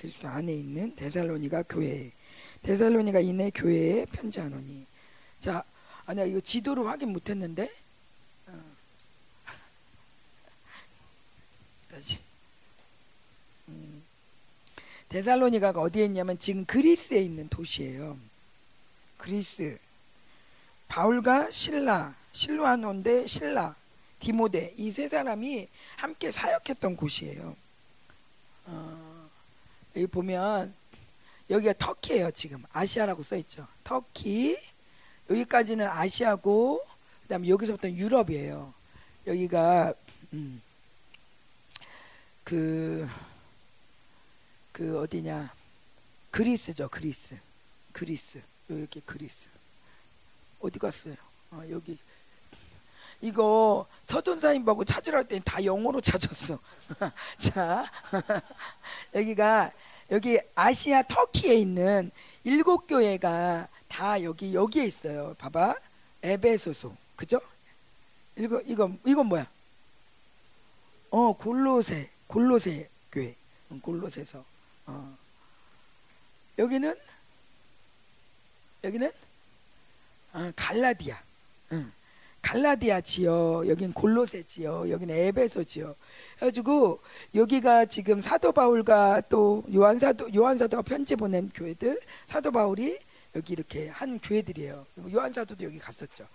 그리스도 안에 있는 데살로니가 교회. 데살로니가 있는 교회에 편지하노니. 자, 아니야 이거 지도를 확인 못했는데. 어. 다시. 음. 데살로니가가 어디에 있냐면 지금 그리스에 있는 도시예요. 그리스. 바울과 신라, 실로아노인데 신라, 디모데 이 세 사람이 함께 사역했던 곳이에요. 어, 여기 보면 여기가 터키예요 지금 아시아라고 써 있죠. 터키 여기까지는 아시아고 그다음에 여기서부터 유럽이에요. 여기가 음, 그, 그 어디냐 그리스죠 그리스 그리스 여기 그리스 어디 갔어요? 어, 여기 이거 서둔사인 보고 찾으러 할 때는 다 영어로 찾았어. 자, 여기가 여기 아시아 터키에 있는 일곱 교회가 다 여기 여기에 있어요. 봐봐, 에베소소, 그죠? 이거 이거 이건 뭐야? 어, 골로새, 골로새 교회, 골로새서. 어. 여기는 여기는 아, 갈라디아. 응. 갈라디아 지역, 여긴 골로새 지역, 여기는 에베소 지역. 해가지고 여기가 지금 사도 바울과 또 요한 사도 요한 사도가 편지 보낸 교회들 사도 바울이 여기 이렇게 한 교회들이에요. 요한 사도도 여기 갔었죠.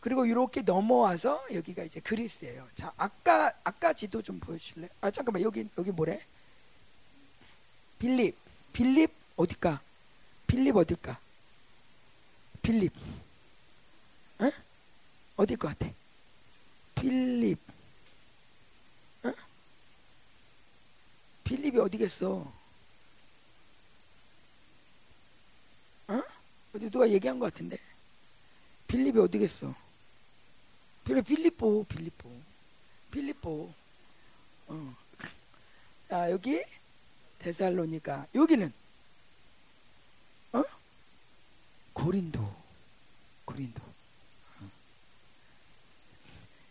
그리고 이렇게 넘어와서 여기가 이제 그리스예요. 자, 아까 아까 지도 좀 보여줄래? 아 잠깐만 여기 여기 뭐래? 빌립, 빌립 어딜까? 빌립 어딜까? 빌립. 응? 어딜 것 같아? 필립. 어? 필립이 어디겠어? 어? 어디 누가 얘기한 것 같은데? 필립이 어디겠어? 필립 필립보 필립보 필립보. 어. 자 여기 데살로니가 여기는 어? 고린도 고린도.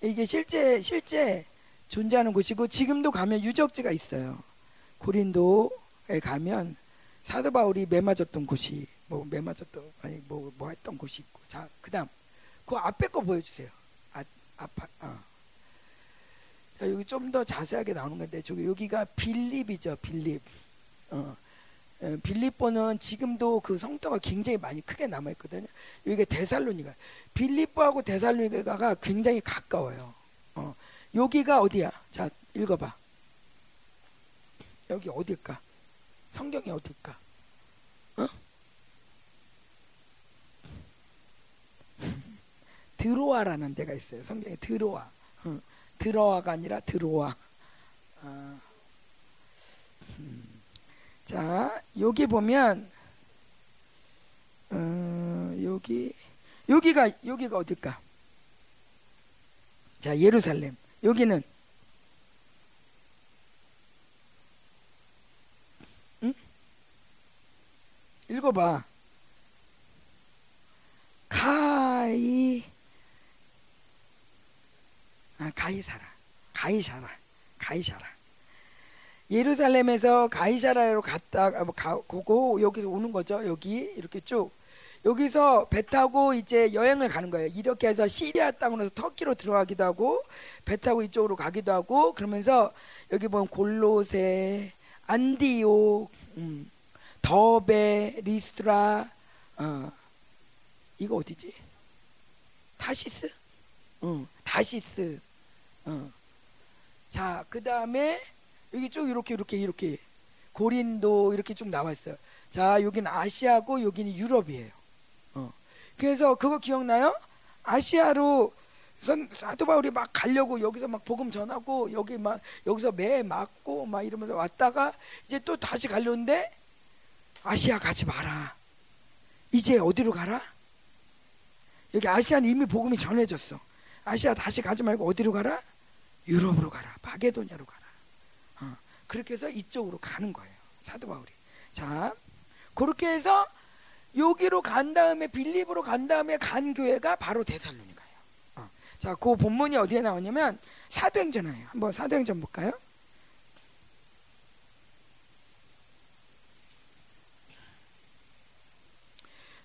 이게 실제 실제 존재하는 곳이고 지금도 가면 유적지가 있어요. 고린도에 가면 사도 바울이 매 맞았던 곳이 뭐 매 맞았던 아니 뭐뭐 뭐 했던 곳이 있고 자 그다음 그 앞에 거 보여주세요. 아, 아파 아. 자 여기 좀 더 자세하게 나오는 건데 저기 여기가 빌립이죠 빌립. 어. 예, 빌립보는 지금도 그 성터가 굉장히 많이 크게 남아 있거든요. 여기가 데살로니가 빌립보하고 데살로니가가 굉장히 가까워요. 어. 여기가 어디야? 자 읽어봐. 여기 어딜까? 성경이 어딜까? 어? 드로아라는 데가 있어요. 성경에 드로아. 어. 드로아가 아니라 드로아. 아. 음. 자, 여기 보면 어, 여기 여기가 여기가 어딜까? 자, 예루살렘. 여기는 응? 읽어 봐. 가이 아, 가이사라. 가이사라. 가이사라. 예루살렘에서 가이사라로 갔다 뭐 가고 여기서 오는 거죠. 여기 이렇게 쭉 여기서 배 타고 이제 여행을 가는 거예요. 이렇게 해서 시리아 땅으로 서 터키로 들어가기도 하고 배 타고 이쪽으로 가기도 하고 그러면서 여기 보면 골로새, 안디옥, 음, 더베, 리스트라, 어, 이거 어디지? 타시스? 어, 다시스. 어. 자, 그 다음에 여기 쭉 이렇게 이렇게 이렇게 고린도 이렇게 쭉 나와 있어요. 자, 여기는 아시아고 여기는 유럽이에요. 어. 그래서 그거 기억나요? 아시아로 선 사도 바울이 막 가려고 여기서 막 복음 전하고 여기 막 여기서 매 맞고 막 이러면서 왔다가 이제 또 다시 가려는데 아시아 가지 마라. 이제 어디로 가라? 여기 아시아는 이미 복음이 전해졌어. 아시아 다시 가지 말고 어디로 가라? 유럽으로 가라. 마게도냐로 가라. 그렇게 해서 이쪽으로 가는 거예요. 사도 바울이. 자, 그렇게 해서 여기로 간 다음에 빌립으로 간 다음에 간 교회가 바로 데살로니가예요. 어. 자, 그 본문이 어디에 나오냐면 사도행전이에요. 한번 사도행전 볼까요?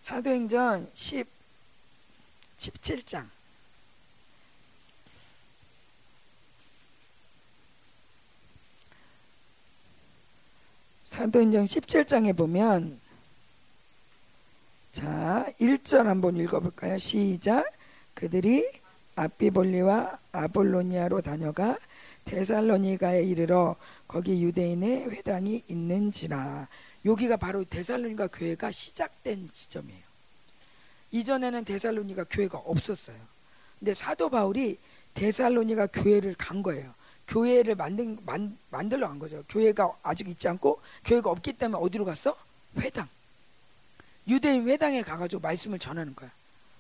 사도행전 10 17장 사도행전 17장에 보면 자, 1절 한번 읽어 볼까요? 시작. 그들이 아비볼리와 아볼로니아로 다녀가 데살로니가에 이르러 거기 유대인의 회당이 있는지라. 여기가 바로 데살로니가 교회가 시작된 지점이에요. 이전에는 데살로니가 교회가 없었어요. 근데 사도 바울이 데살로니가 교회를 간 거예요. 교회를 만든 만, 만들러 간 거죠. 교회가 아직 있지 않고 교회가 없기 때문에 어디로 갔어? 회당. 유대인 회당에 가가지고 말씀을 전하는 거야.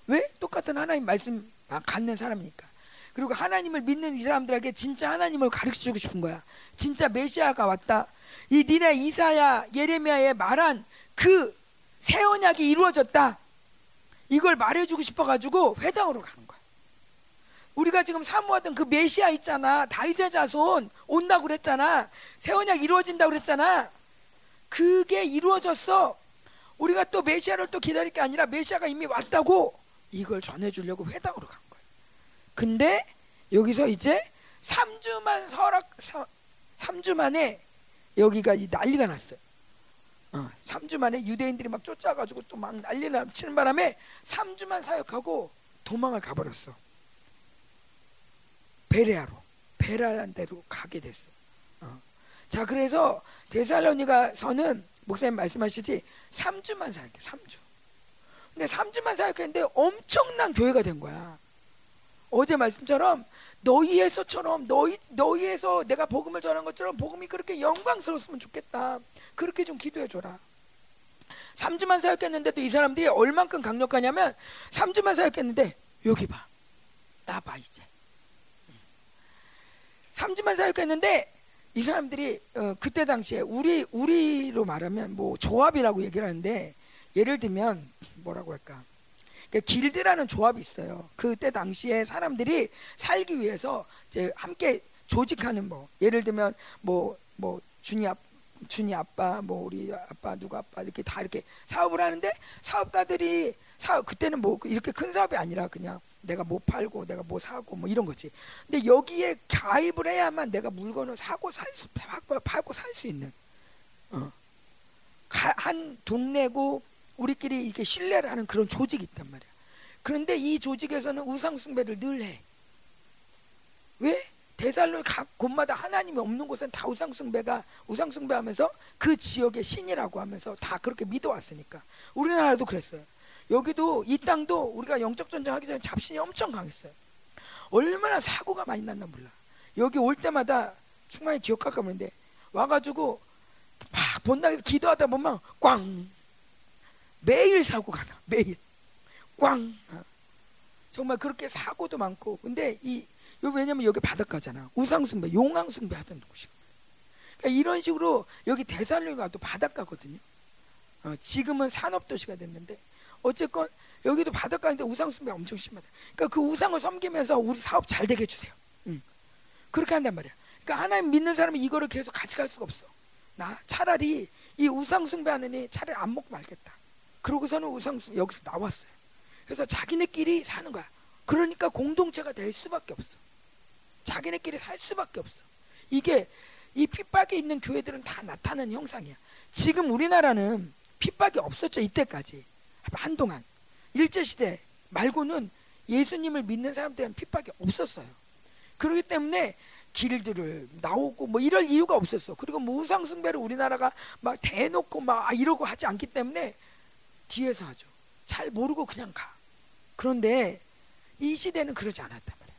왜? 똑같은 하나님 말씀 갖는 사람이니까. 그리고 하나님을 믿는 이 사람들에게 진짜 하나님을 가르쳐 주고 싶은 거야. 진짜 메시아가 왔다. 이 니네 이사야 예레미야에 말한 그 새 언약이 이루어졌다. 이걸 말해주고 싶어가지고 회당으로 가는 거야. 우리가 지금 사모하던 그 메시아 있잖아. 다윗의 자손 온다고 그랬잖아. 새 언약 이루어진다고 그랬잖아. 그게 이루어졌어. 우리가 또 메시아를 또 기다릴 게 아니라 메시아가 이미 왔다고 이걸 전해주려고 회당으로 간 거예요. 근데 여기서 이제 3주만 설악 3주 만에 여기가 이 난리가 났어요. 어, 3주 만에 유대인들이 막 쫓아가지고 또 막 난리를 치는 바람에 3주만 사역하고 도망을 가버렸어. 베레아로 베라한 데로 가게 됐어. 어. 자 그래서 데살로니가서는 목사님 말씀하시지 3주만 사역해 3주. 근데 3주만 사역했는데 엄청난 교회가 된 거야. 어제 말씀처럼 너희에서처럼 너희 너희에서 내가 복음을 전한 것처럼 복음이 그렇게 영광스러웠으면 좋겠다. 그렇게 좀 기도해 줘라. 3주만 사역했는데도 이 사람들이 얼만큼 강력하냐면 3주만 사역했는데 여기 봐. 나 봐 이제. 3주만 사역했는데 이 사람들이 어, 그때 당시에 우리 우리로 말하면 뭐 조합이라고 얘기를 하는데 예를 들면 뭐라고 할까? 그러니까 길드라는 조합이 있어요. 그때 당시에 사람들이 살기 위해서 이제 함께 조직하는 뭐 예를 들면 뭐뭐 뭐 준이 아, 준이 아빠 뭐 우리 아빠 누구 아빠 이렇게 다 이렇게 사업을 하는데 사업가들이 사업 그때는 뭐 이렇게 큰 사업이 아니라 그냥 내가 뭐 팔고 내가 뭐 사고 뭐 이런 거지. 근데 여기에 가입을 해야만 내가 물건을 사고 살 수, 팔고 살 수 있는. 어. 한돈 내고 우리끼리 이렇게 신뢰를 하는 그런 조직이 있단 말이야. 그런데 이 조직에서는 우상 숭배를 늘 해. 왜? 대살로 각 곳마다 하나님이 없는 곳은 다 우상 숭배가 우상 숭배하면서 그 지역의 신이라고 하면서 다 그렇게 믿어왔으니까. 우리나라도 그랬어요. 여기도 이 땅도 우리가 영적 전쟁하기 전에 잡신이 엄청 강했어요. 얼마나 사고가 많이 났나 몰라. 여기 올 때마다 충만히 기억할까 모르는데 와가지고 막 본당에서 기도하다 보면 꽝. 매일 사고가 나. 매일. 꽝. 정말 그렇게 사고도 많고. 근데 이 왜냐면 여기 바닷가잖아. 우상 숭배 용왕 숭배 하던 곳이 그러니까 이런 식으로 여기 대살로가도 바닷가거든요. 어, 지금은 산업 도시가 됐는데 어쨌건 여기도 바닷가인데 우상 숭배 엄청 심하다. 그러니까 그 우상을 섬기면서 우리 사업 잘 되게 해주세요. 응. 그렇게 한단 말이야. 그러니까 하나님 믿는 사람이 이거를 계속 같이 갈 수가 없어. 나 차라리 이 우상 숭배하느니 차라리 안 먹고 말겠다. 그러고서는 우상 숭 여기서 나왔어요. 그래서 자기네끼리 사는 거야. 그러니까 공동체가 될 수밖에 없어. 자기네끼리 살 수밖에 없어. 이게 이 핍박에 있는 교회들은 다 나타나는 형상이야. 지금 우리나라는 핍박이 없었죠 이때까지. 한동안 일제 시대 말고는 예수님을 믿는 사람들은 핍박이 없었어요. 그렇기 때문에 길들을 나오고 뭐 이럴 이유가 없었어. 그리고 뭐 우상 숭배를 우리나라가 막 대놓고 막 아, 이러고 하지 않기 때문에 뒤에서 하죠. 잘 모르고 그냥 가. 그런데 이 시대는 그러지 않았단 말이야.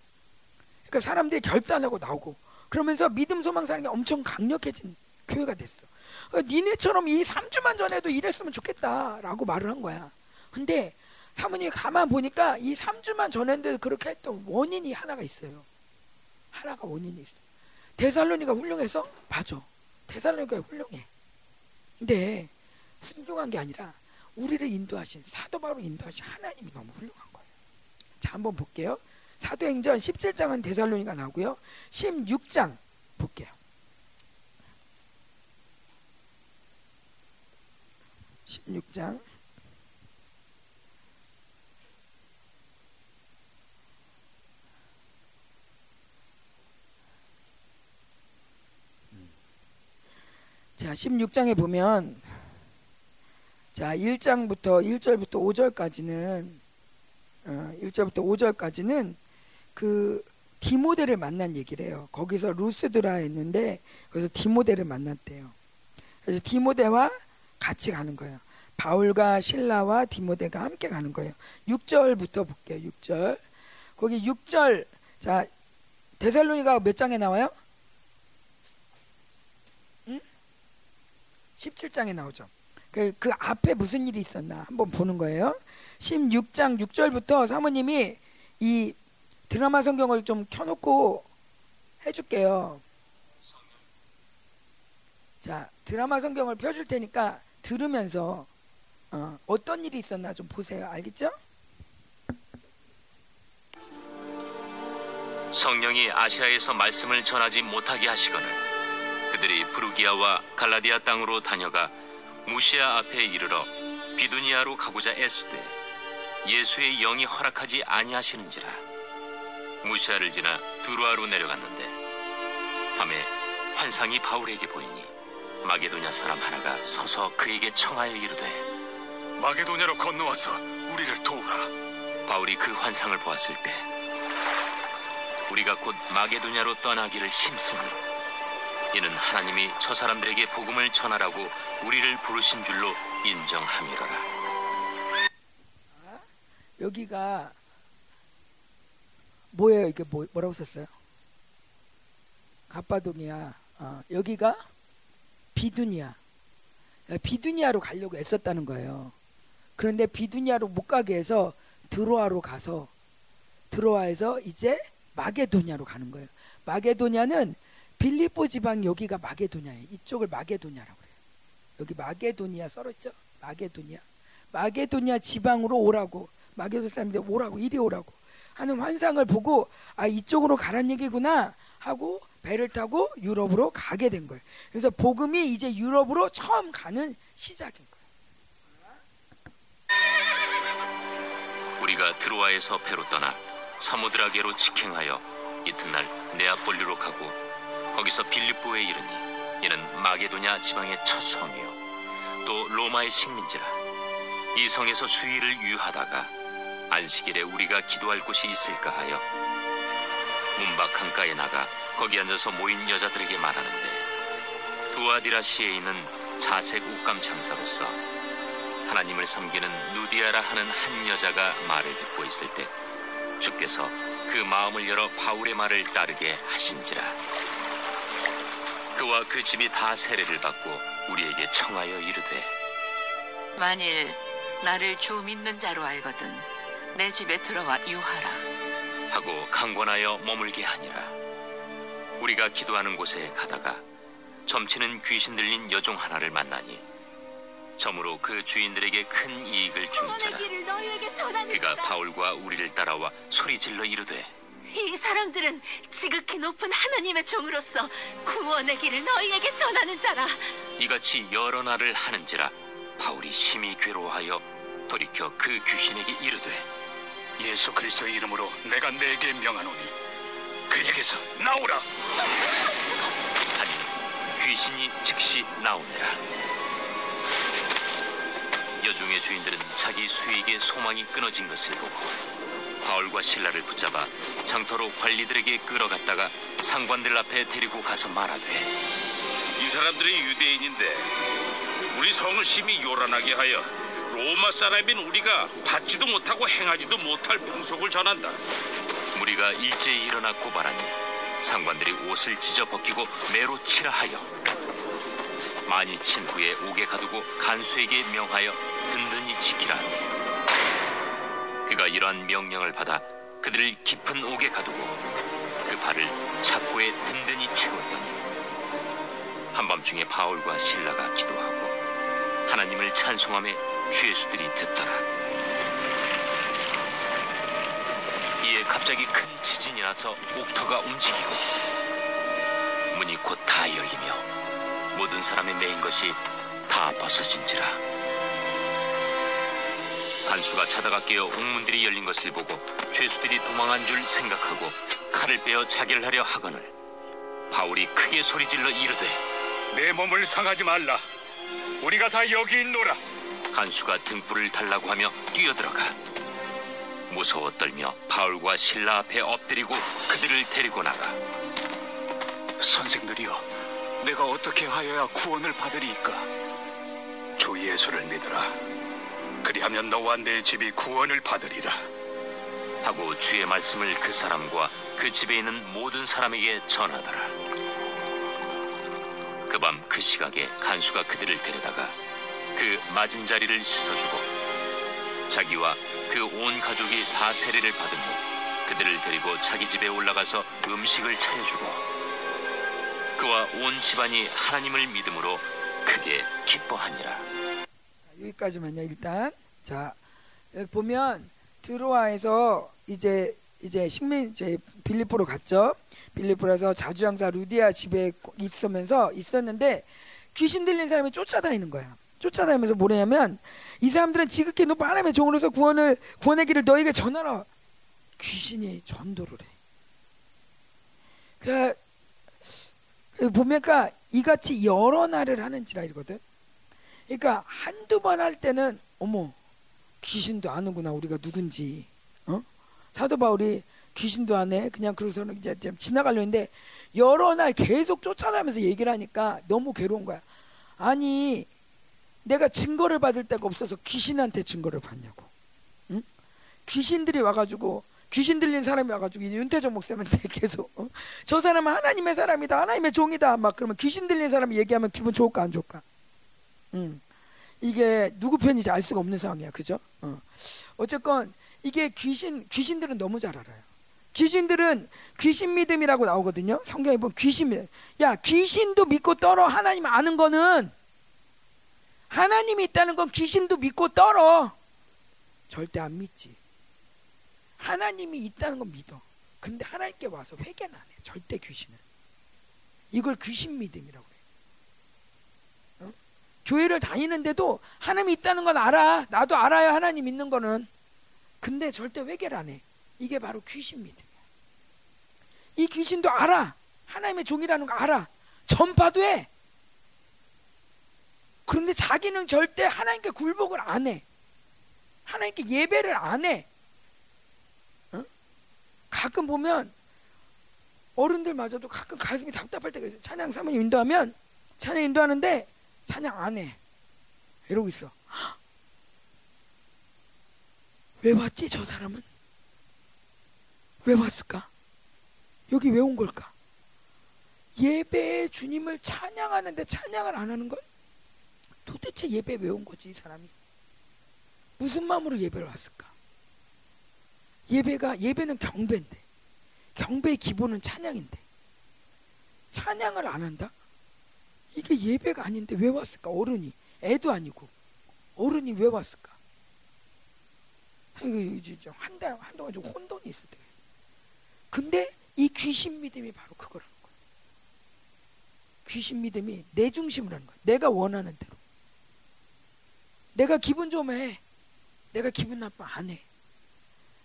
그러니까 사람들이 결단하고 나오고 그러면서 믿음 소망 사는 게 엄청 강력해진 교회가 됐어. 그러니까 니네처럼 이 3주만 전에도 이랬으면 좋겠다라고 말을 한 거야. 근데 사모님이 가만 보니까 이 3주만 전했는데 그렇게 했던 원인이 하나가 있어요. 하나가 원인이 있어. 데살로니가 훌륭해서 맞아. 데살로니가 훌륭해. 근데 훌륭한 게 아니라 우리를 인도하신 사도 바로 인도하신 하나님이 너무 훌륭한 거예요. 자, 한번 볼게요. 사도행전 17장은 데살로니가 나오고요. 16장 볼게요. 16장 16장에 보면 자, 1장부터 1절부터 5절까지는 어, 1절부터 5절까지는 그 디모데를 만난 얘기를 해요. 거기서 루스드라 했는데 그래서 디모데를 만났대요. 그래서 디모데와 같이 가는 거예요. 바울과 신라와 디모데가 함께 가는 거예요. 6절부터 볼게요. 6절. 거기 6절 자 데살로니가 몇 장에 나와요? 응? 17장에 나오죠. 그, 그 앞에 무슨 일이 있었나 한번 보는 거예요. 16장 6절부터 사모님이 이 드라마 성경을 좀 켜놓고 해줄게요. 자, 드라마 성경을 펴줄 테니까 들으면서 어, 어떤 일이 있었나 좀 보세요. 알겠죠? 성령이 아시아에서 말씀을 전하지 못하게 하시거늘 그들이 부르기아와 갈라디아 땅으로 다녀가 무시아 앞에 이르러 비두니아로 가고자 애쓰되 예수의 영이 허락하지 아니하시는지라 무시아를 지나 두루아로 내려갔는데 밤에 환상이 바울에게 보이니 마게도냐 사람 하나가 서서 그에게 청하여 이르되 마게도냐로 건너와서 우리를 도우라. 바울이 그 환상을 보았을 때 우리가 곧 마게도냐로 떠나기를 힘쓰니 이는 하나님이 저 사람들에게 복음을 전하라고 우리를 부르신 줄로 인정함이로라. 여기가 뭐예요? 이게 뭐, 뭐라고 썼어요? 가파도니아. 어, 여기가 비두니아. 비두니아로 가려고 애썼다는 거예요. 그런데 비두니아로 못 가게 해서 드로아로 가서 드로아에서 이제 마게도냐로 가는 거예요. 마게도냐는 빌리포 지방 여기가 마게도냐예요. 이쪽을 마게도냐라고 해요. 여기 마게도니아 썰었죠? 마게도니아. 마게도니아 지방으로 오라고 마게도 사람들 오라고 이리 오라고 하는 환상을 보고 아 이쪽으로 가란 얘기구나 하고 배를 타고 유럽으로 가게 된 거예요. 그래서 복음이 이제 유럽으로 처음 가는 시작인 거예요. 우리가 드로아에서 배로 떠나 사모드라게로 직행하여 이튿날 네아폴리로 가고 거기서 빌립보에 이르니 이는 마게도냐 지방의 첫 성이요 또 로마의 식민지라 이 성에서 수일을 유하다가 안식일에 우리가 기도할 곳이 있을까 하여 문밖 강가에 나가 거기 앉아서 모인 여자들에게 말하는데 두아디라시에 있는 자색 옷감 장사로서 하나님을 섬기는 누디아라 하는 한 여자가 말을 듣고 있을 때 주께서 그 마음을 열어 바울의 말을 따르게 하신지라 그와 그 집이 다 세례를 받고 우리에게 청하여 이르되 만일 나를 주 믿는 자로 알거든 내 집에 들어와 유하라. 하고 강권하여 머물게 하니라 우리가 기도하는 곳에 가다가 점치는 귀신 들린 여종 하나를 만나니 점으로 그 주인들에게 큰 이익을 주는 자라 그가. 바울과 우리를 따라와 소리 질러 이르되 이 사람들은 지극히 높은 하나님의 종으로서 구원의 길을 너희에게 전하는 자라. 이같이 여러 날을 하는지라 바울이 심히 괴로워하여 돌이켜 그 귀신에게 이르되 예수 그리스도의 이름으로 내가 내게 명하노니 그에게서 나오라. 하니 귀신이 즉시 나오니라 여종의 주인들은 자기 수익의 소망이 끊어진 것을 보고 바울과 신라를 붙잡아 장터로 관리들에게 끌어갔다가 상관들 앞에 데리고 가서 말하되 이 사람들이 유대인인데 우리 성을 심히 요란하게 하여 로마 사람인 우리가 받지도 못하고 행하지도 못할 풍속을 전한다. 무리가 일제히 일어나 고발하니 상관들이 옷을 찢어 벗기고 매로 치라 하여 많이 친 후에 옥에 가두고 간수에게 명하여 든든히 지키라 하니 그가 이러한 명령을 받아 그들을 깊은 옥에 가두고 그 발을 착고에 든든히 채웠더니 한밤중에 바울과 신라가 기도하고 하나님을 찬송함에 죄수들이 듣더라 이에 갑자기 큰 지진이 나서 옥터가 움직이고 문이 곧 다 열리며 모든 사람의 메인 것이 다 벗어진지라 간수가 자다가 깨어 옥문들이 열린 것을 보고 죄수들이 도망한 줄 생각하고 칼을 빼어 자결하려 하거늘 바울이 크게 소리질러 이르되 내 몸을 상하지 말라. 우리가 다 여기 있노라. 간수가 등불을 달라고 하며 뛰어들어가 무서워 떨며 바울과 신라 앞에 엎드리고 그들을 데리고 나가 선생들이여, 내가 어떻게 하여야 구원을 받으리이까? 주 예수를 믿으라. 그리하면 너와 내 집이 구원을 받으리라. 하고 주의 말씀을 그 사람과 그 집에 있는 모든 사람에게 전하더라. 그 밤 그 시각에 간수가 그들을 데려다가 그 맞은 자리를 씻어주고 자기와 그 온 가족이 다 세례를 받은 후 그들을 데리고 자기 집에 올라가서 음식을 차려주고 그와 온 집안이 하나님을 믿음으로 크게 기뻐하니라. 여기까지만요 일단. 자 여기 보면 드로아에서 이제 이제 식민 이제 빌리포로 갔죠. 빌리포에서 자주장사 루디아 집에 있으면서 있었는데 귀신 들린 사람이 쫓아다니는 거야 쫓아다니면서 뭐냐면 이 사람들은 지극히 높은 하나님의 종으로서 구원을 구원의 길을 너에게 전하라 귀신이 전도를 해. 그 보니까 이같이 여러 날을 하는지라 이거든. 그러니까 한두 번 할 때는 어머 귀신도 아는구나 우리가 누군지. 어? 사도 바울이 귀신도 안 해? 그냥 그러서는 이제 좀 지나가려 했는데 여러 날 계속 쫓아다니면서 얘기를 하니까 너무 괴로운 거야. 아니 내가 증거를 받을 데가 없어서 귀신한테 증거를 받냐고 응? 귀신들이 와가지고 귀신 들린 사람이 와가지고 이 윤태정 목사한테 계속 어? 저 사람은 하나님의 사람이다 하나님의 종이다 막 그러면 귀신 들린 사람이 얘기하면 기분 좋을까 안 좋을까 음. 이게 누구 편인지 알 수가 없는 상황이야, 그죠? 어. 어쨌건 이게 귀신 귀신들은 너무 잘 알아요. 귀신들은 귀신 믿음이라고 나오거든요. 성경에 보면 귀신 믿음. 야 귀신도 믿고 떨어 하나님 아는 거는 하나님이 있다는 건 귀신도 믿고 떨어. 절대 안 믿지. 하나님이 있다는 건 믿어. 근데 하나님께 와서 회개는 안 해. 절대 귀신은. 이걸 귀신 믿음이라고 해. 교회를 다니는데도 하나님이 있다는 건 알아. 나도 알아요. 하나님 있는 거는. 근데 절대 회개를 안 해. 이게 바로 귀신 믿음이야. 이 귀신도 알아. 하나님의 종이라는 거 알아. 전파도 해. 그런데 자기는 절대 하나님께 굴복을 안 해. 하나님께 예배를 안 해. 어? 가끔 보면 어른들마저도 가끔 가슴이 답답할 때가 있어요. 찬양 사모님 인도하면 찬양 인도하는데 찬양 안 해. 이러고 있어. 왜 왔지 저 사람은? 왜 왔을까? 여기 왜 온 걸까? 예배에 주님을 찬양하는데 찬양을 안 하는 건 도대체 예배 왜 온 거지 이 사람이? 무슨 마음으로 예배를 왔을까? 예배가 예배는 경배인데 경배의 기본은 찬양인데 찬양을 안 한다? 이게 예배가 아닌데 왜 왔을까? 어른이 애도 아니고 어른이 왜 왔을까? 한달 한동안 좀 혼돈이 있을 때. 근데 이 귀신 믿음이 바로 그거라는 거야. 귀신 믿음이 내 중심으로 하는 거야. 내가 원하는 대로. 내가 기분 좋으면 해. 내가 기분 나쁘면 안 해.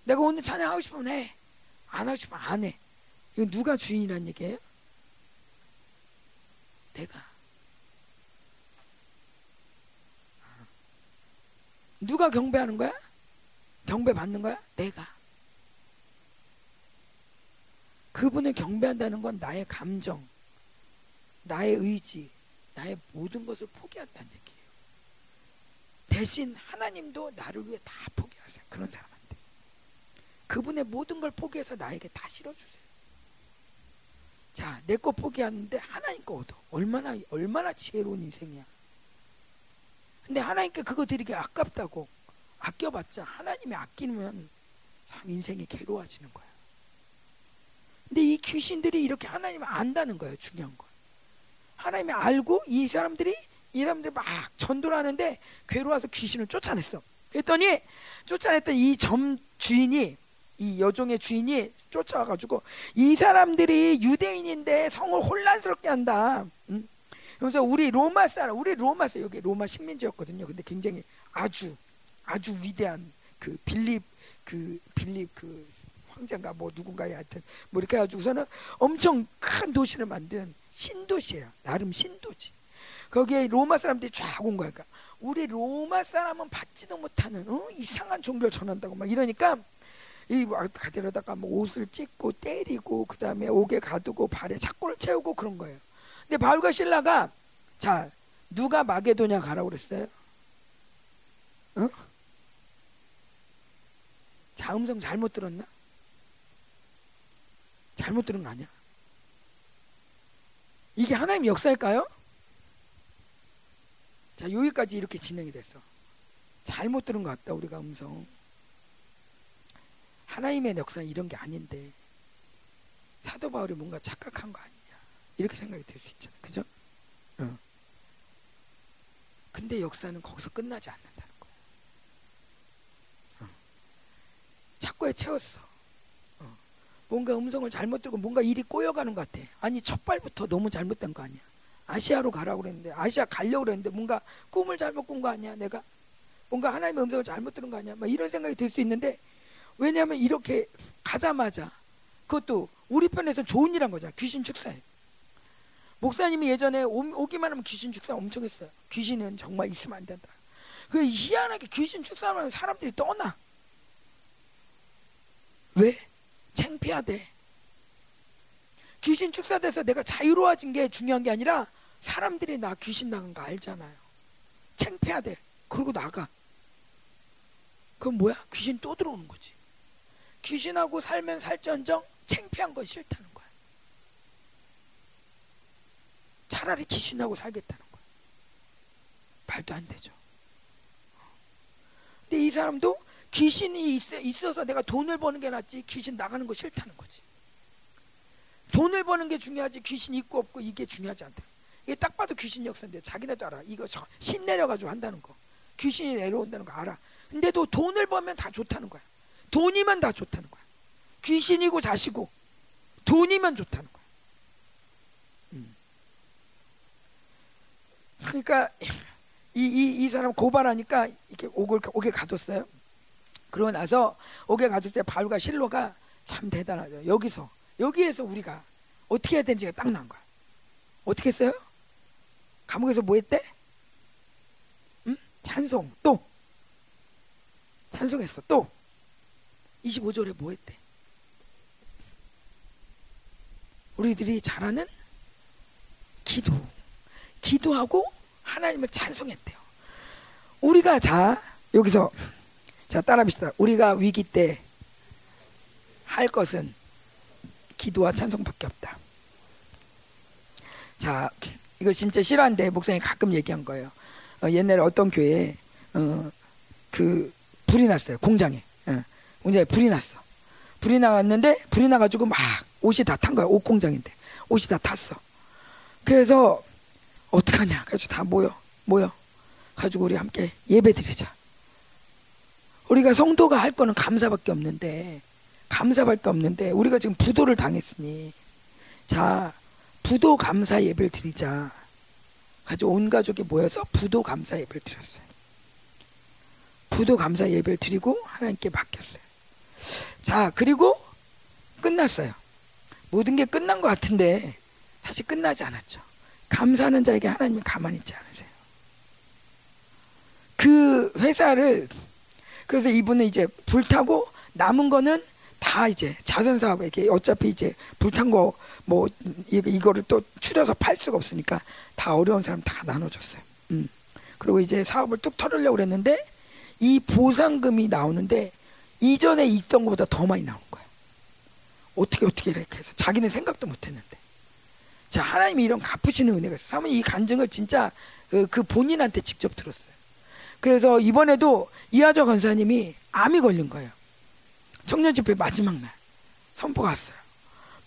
내가 오늘 찬양하고 싶으면 해. 안 하고 싶으면 안 해. 이거 누가 주인이란 얘기예요? 내가. 누가 경배하는 거야? 경배 받는 거야? 내가. 그분을 경배한다는 건 나의 감정, 나의 의지, 나의 모든 것을 포기한다는 얘기예요. 대신 하나님도 나를 위해 다 포기하세요. 그런 사람한테. 그분의 모든 걸 포기해서 나에게 다 실어주세요. 자, 내 거 포기하는데 하나님 거 얻어. 얼마나, 얼마나 지혜로운 인생이야. 근데 하나님께 그거 드리기 아깝다고 아껴봤자 하나님이 아끼면 참 인생이 괴로워지는 거야. 근데 이 귀신들이 이렇게 하나님을 안다는 거예요. 중요한 건. 하나님이 알고 이 사람들이 이 사람들 막 전도를 하는데 괴로워서 귀신을 쫓아냈어. 그랬더니 쫓아냈던 이 점 주인이 이 여종의 주인이 쫓아와가지고 이 사람들이 유대인인데 성을 혼란스럽게 한다. 응? 그래서 우리 로마 사람, 우리 로마 사람 여기 로마 식민지였거든요. 근데 굉장히 아주 아주 위대한 그 빌립 그 빌립 그 황제인가 뭐 누군가에 하여튼 뭐 이렇게 해가지고서는 엄청 큰 도시를 만든 신도시예요. 나름 신도지. 거기에 로마 사람들이 쫙 온 거야. 그러니까 우리 로마 사람은 받지도 못하는 어? 이상한 종교를 전한다고 막 이러니까 이 가데려다가 뭐 옷을 찢고 때리고 그 다음에 옥에 가두고 발에 착고를 채우고 그런 거예요. 근데 바울과 신라가 자 누가 마게도냐 가라고 그랬어요? 어? 자 음성 잘못 들었나? 잘못 들은 거 아니야? 이게 하나님 역사일까요? 자 여기까지 이렇게 진행이 됐어. 잘못 들은 것 같다 우리가 음성. 하나님의 역사는 이런 게 아닌데 사도 바울이 뭔가 착각한 거 아니냐 이렇게 생각이 들 수 있잖아, 그죠? 어. 근데 역사는 거기서 끝나지 않는다는 거야. 어. 착고에 채웠어. 어. 뭔가 음성을 잘못 들고 뭔가 일이 꼬여가는 것 같아. 아니 첫 발부터 너무 잘못된 거 아니야? 아시아로 가라고 그랬는데 아시아 가려고 그랬는데 뭔가 꿈을 잘못 꾼 거 아니야? 내가 뭔가 하나님의 음성을 잘못 들은 거 아니야? 막 이런 생각이 들 수 있는데 왜냐하면 이렇게 가자마자 그것도 우리 편에서 좋은 일 한 거잖아. 귀신 축사해. 목사님이 예전에 오, 기만 하면 귀신 축사 엄청 했어요. 귀신은 정말 있으면 안 된다. 그 희한하게 귀신 축사하면 사람들이 떠나. 왜? 창피하대. 귀신 축사돼서 내가 자유로워진 게 중요한 게 아니라 사람들이 나 귀신 나간 거 알잖아요. 창피하대. 그러고 나가. 그건 뭐야? 귀신 또 들어오는 거지. 귀신하고 살면 살전정 창피한 건 싫다는 거야. 차라리 귀신하고 살겠다는 거야. 말도 안 되죠. 근데 이 사람도 귀신이 있어, 서 내가 돈을 버는 게 낫지 귀신 나가는 거 싫다는 거지. 돈을 버는 게 중요하지 귀신 있고 없고 이게 중요하지 않다. 이게 딱 봐도 귀신 역사인데 자기네도 알아. 이거 신 내려가지고 한다는 거. 귀신이 내려온다는 거 알아. 근데도 돈을 벌면 다 좋다는 거야. 돈이면 다 좋다는 거야. 귀신이고 자시고 돈이면 좋다는 거야. 음. 그러니까 이, 이, 이 사람 고발하니까 이렇게 옥을, 옥에 가뒀어요. 그러고 나서 옥에 가뒀을 때 바울과 실로가 참 대단하죠. 여기서 여기에서 우리가 어떻게 해야 되는지가 딱 난 거야. 어떻게 했어요? 감옥에서 뭐 했대? 응? 찬송 또 찬송했어 또 25절에 뭐 했대? 우리들이 잘하는 기도. 기도하고 하나님을 찬송했대요. 우리가 자, 여기서 자, 따라합시다. 우리가 위기 때 할 것은 기도와 찬송밖에 없다. 자, 이거 진짜 싫어한데 목사님 가끔 얘기한 거예요. 어, 옛날에 어떤 교회에 어, 그 불이 났어요. 공장에. 어, 공장에 불이 났어. 불이 나왔는데 불이 나가지고 막 옷이 다 탄 거야. 옷 공장인데 옷이 다 탔어. 그래서 어떡하냐. 그래서 다 모여 모여 가지고 우리 함께 예배 드리자. 우리가 성도가 할 거는 감사밖에 없는데 감사밖에 없는데 우리가 지금 부도를 당했으니 자 부도 감사 예배를 드리자. 가지고 온 가족이 모여서 부도 감사 예배를 드렸어요. 부도 감사 예배를 드리고 하나님께 맡겼어요. 자, 그리고 끝났어요. 모든 게 끝난 것 같은데 사실 끝나지 않았죠. 감사하는 자에게 하나님이 가만히 있지 않으세요. 그 회사를 그래서 이분은 이제 불타고 남은 거는 다 이제 자선 사업에게 어차피 이제 불탄 거뭐 이거를 또 추려서 팔 수가 없으니까 다 어려운 사람 다 나눠줬어요. 음. 그리고 이제 사업을 뚝 털으려고 그랬는데 이 보상금이 나오는데 이전에 있던 것보다 더 많이 나온 거야. 어떻게 어떻게 이렇게 해서 자기는 생각도 못했는데. 자 하나님이 이런 갚으시는 은혜가 있어. 사모님 이 간증을 진짜 그, 그 본인한테 직접 들었어요. 그래서 이번에도 이하저 권사님이 암이 걸린 거예요. 청년 집회 마지막 날 선포 갔어요.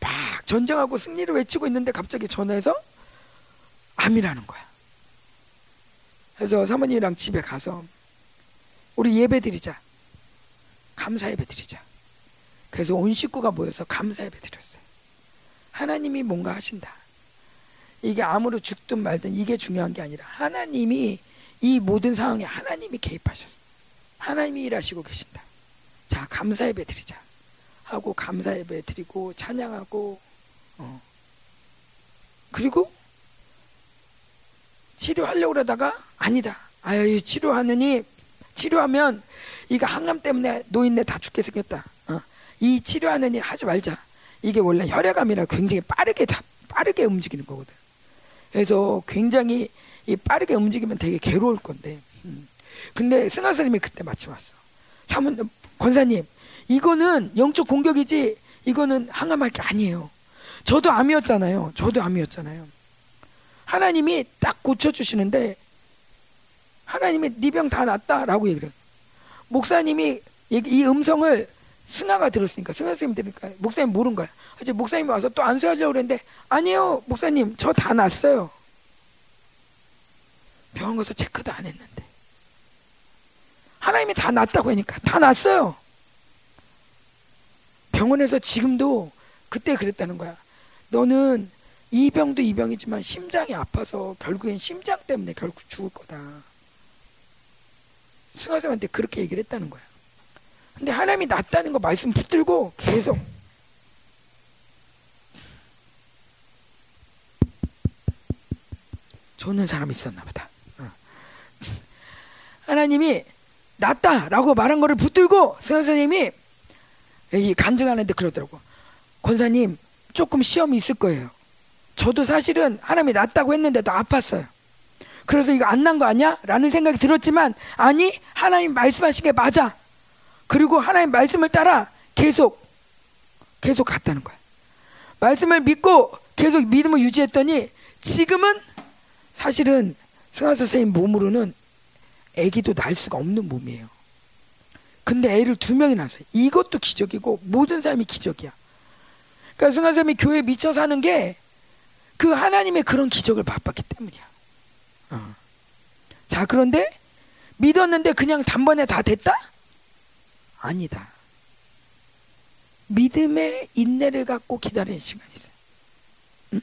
막 전쟁하고 승리를 외치고 있는데 갑자기 전화해서 암이라는 거야. 그래서 사모님이랑 집에 가서 우리 예배 드리자. 감사 예배 드리자. 그래서 온 식구가 모여서 감사 예배 드렸어요. 하나님이 뭔가 하신다. 이게 아무로 죽든 말든 이게 중요한 게 아니라 하나님이 이 모든 상황에 하나님이 개입하셨어. 하나님이 일하시고 계신다. 자, 감사 예배 드리자. 하고 감사 예배 드리고 찬양하고 어. 그리고 치료하려고 그러다가 아니다. 아유 치료하느니 치료하면 이거 항암 때문에 노인네 다 죽게 생겼다. 어. 이 치료하느니 하지 말자. 이게 원래 혈액암이라 굉장히 빠르게 다, 빠르게 움직이는 거거든. 그래서 굉장히 이 빠르게 움직이면 되게 괴로울 건데. 음. 근데 승하 선생님이 그때 마침 왔어. 사문 권사님 이거는 영적 공격이지 이거는 항암할 게 아니에요. 저도 암이었잖아요. 저도 암이었잖아요. 하나님이 딱 고쳐주시는데 하나님이 네 병 다 낫다라고 얘기를. 목사님이 이 음성을 승하가 들었으니까 승하 선생님 들으니까 목사님 모른 거야. 이제 목사님이 와서 또 안수하려고 그랬는데 아니요 목사님 저 다 났어요. 병원 가서 체크도 안 했는데 하나님이 다 낫다고 하니까 다 낫어요. 병원에서 지금도 그때 그랬다는 거야. 너는 이 병도 이 병이지만 심장이 아파서 결국엔 심장 때문에 결국 죽을 거다. 승하쌤한테 그렇게 얘기를 했다는 거야. 근데 하나님이 낫다는 거 말씀 붙들고 계속 좋는 사람이 있었나 보다. 어. 하나님이 낫다라고 말한 거를 붙들고 선생님이 이 간증하는데 그러더라고. 권사님 조금 시험이 있을 거예요. 저도 사실은 하나님이 낫다고 했는데도 아팠어요. 그래서 이거 안 난 거 아니야? 라는 생각이 들었지만 아니 하나님 말씀하신 게 맞아. 그리고 하나님 말씀을 따라 계속 계속 갔다는 거야. 말씀을 믿고 계속 믿음을 유지했더니 지금은 사실은 승하 선생님 몸으로는 아기도 날 수가 없는 몸이에요. 근데 애를 두 명이 낳았어요. 이것도 기적이고 모든 사람이 기적이야. 그러니까 승하 선생님이 교회에 미쳐 사는 게 그 하나님의 그런 기적을 맛봤기 때문이야. 어. 자 그런데 믿었는데 그냥 단번에 다 됐다? 아니다. 믿음의 인내를 갖고 기다리는 시간이 있어요. 응?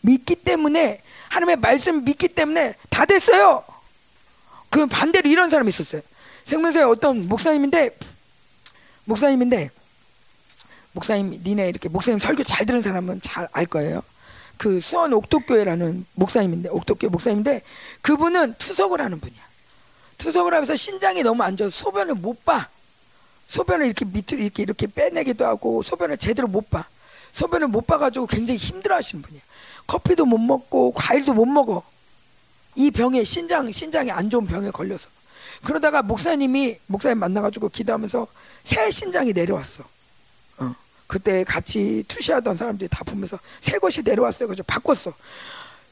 믿기 때문에 하나님의 말씀 믿기 때문에 다 됐어요. 그 반대로 이런 사람이 있었어요. 생명사의 어떤 목사님인데 목사님인데 목사님 니네 이렇게 목사님 설교 잘 들은 사람은 잘 알 거예요. 그 수원 옥도교회라는 목사님인데 옥도교회 목사님인데 그분은 투석을 하는 분이야. 투석을 하면서 신장이 너무 안 좋아서 소변을 못 봐. 소변을 이렇게 밑으로 이렇게 이렇게 빼내기도 하고 소변을 제대로 못 봐. 소변을 못 봐가지고 굉장히 힘들어하시는 분이야. 커피도 못 먹고 과일도 못 먹어. 이 병에 신장 신장이 안 좋은 병에 걸려서 그러다가 목사님이 목사님 만나가지고 기도하면서 새 신장이 내려왔어. 어. 그때 같이 투시하던 사람들이 다 보면서 새 것이 내려왔어요. 그래서 바꿨어.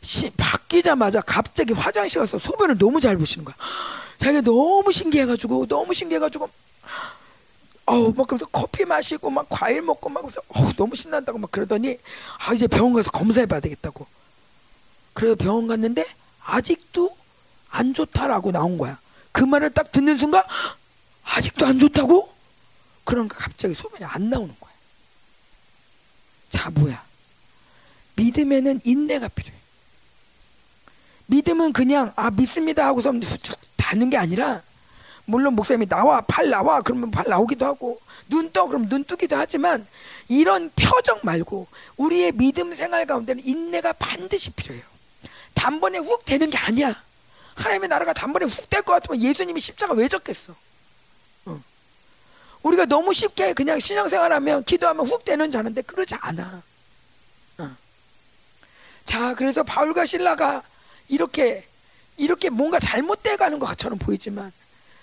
시, 바뀌자마자 갑자기 화장실 가서 소변을 너무 잘 보시는 거야. 자기가 너무 신기해가지고 너무 신기해가지고 어우 막 그래서 커피 마시고 막 과일 먹고 막 그래서 어우 너무 신난다고 막 그러더니 아 이제 병원 가서 검사해봐야 되겠다고. 그래서 병원 갔는데 아직도 안 좋다라고 나온 거야. 그 말을 딱 듣는 순간 아직도 안 좋다고? 그러니까 갑자기 소변이 안 나오는 거야. 자 뭐야? 믿음에는 인내가 필요해. 믿음은 그냥 아 믿습니다 하고서 툭 닿는 게 아니라 물론 목사님이 나와 팔 나와 그러면 팔 나오기도 하고 눈 떠 그럼 눈 뜨기도 하지만 이런 표정 말고 우리의 믿음 생활 가운데는 인내가 반드시 필요해요. 단번에 훅 되는 게 아니야. 하나님의 나라가 단번에 훅 될 것 같으면 예수님이 십자가 왜 졌겠어? 어. 우리가 너무 쉽게 그냥 신앙생활하면 기도하면 훅 되는 줄 아는데 그러지 않아. 어. 자, 그래서 바울과 신라가 이렇게 이렇게 뭔가 잘못돼 가는 것처럼 보이지만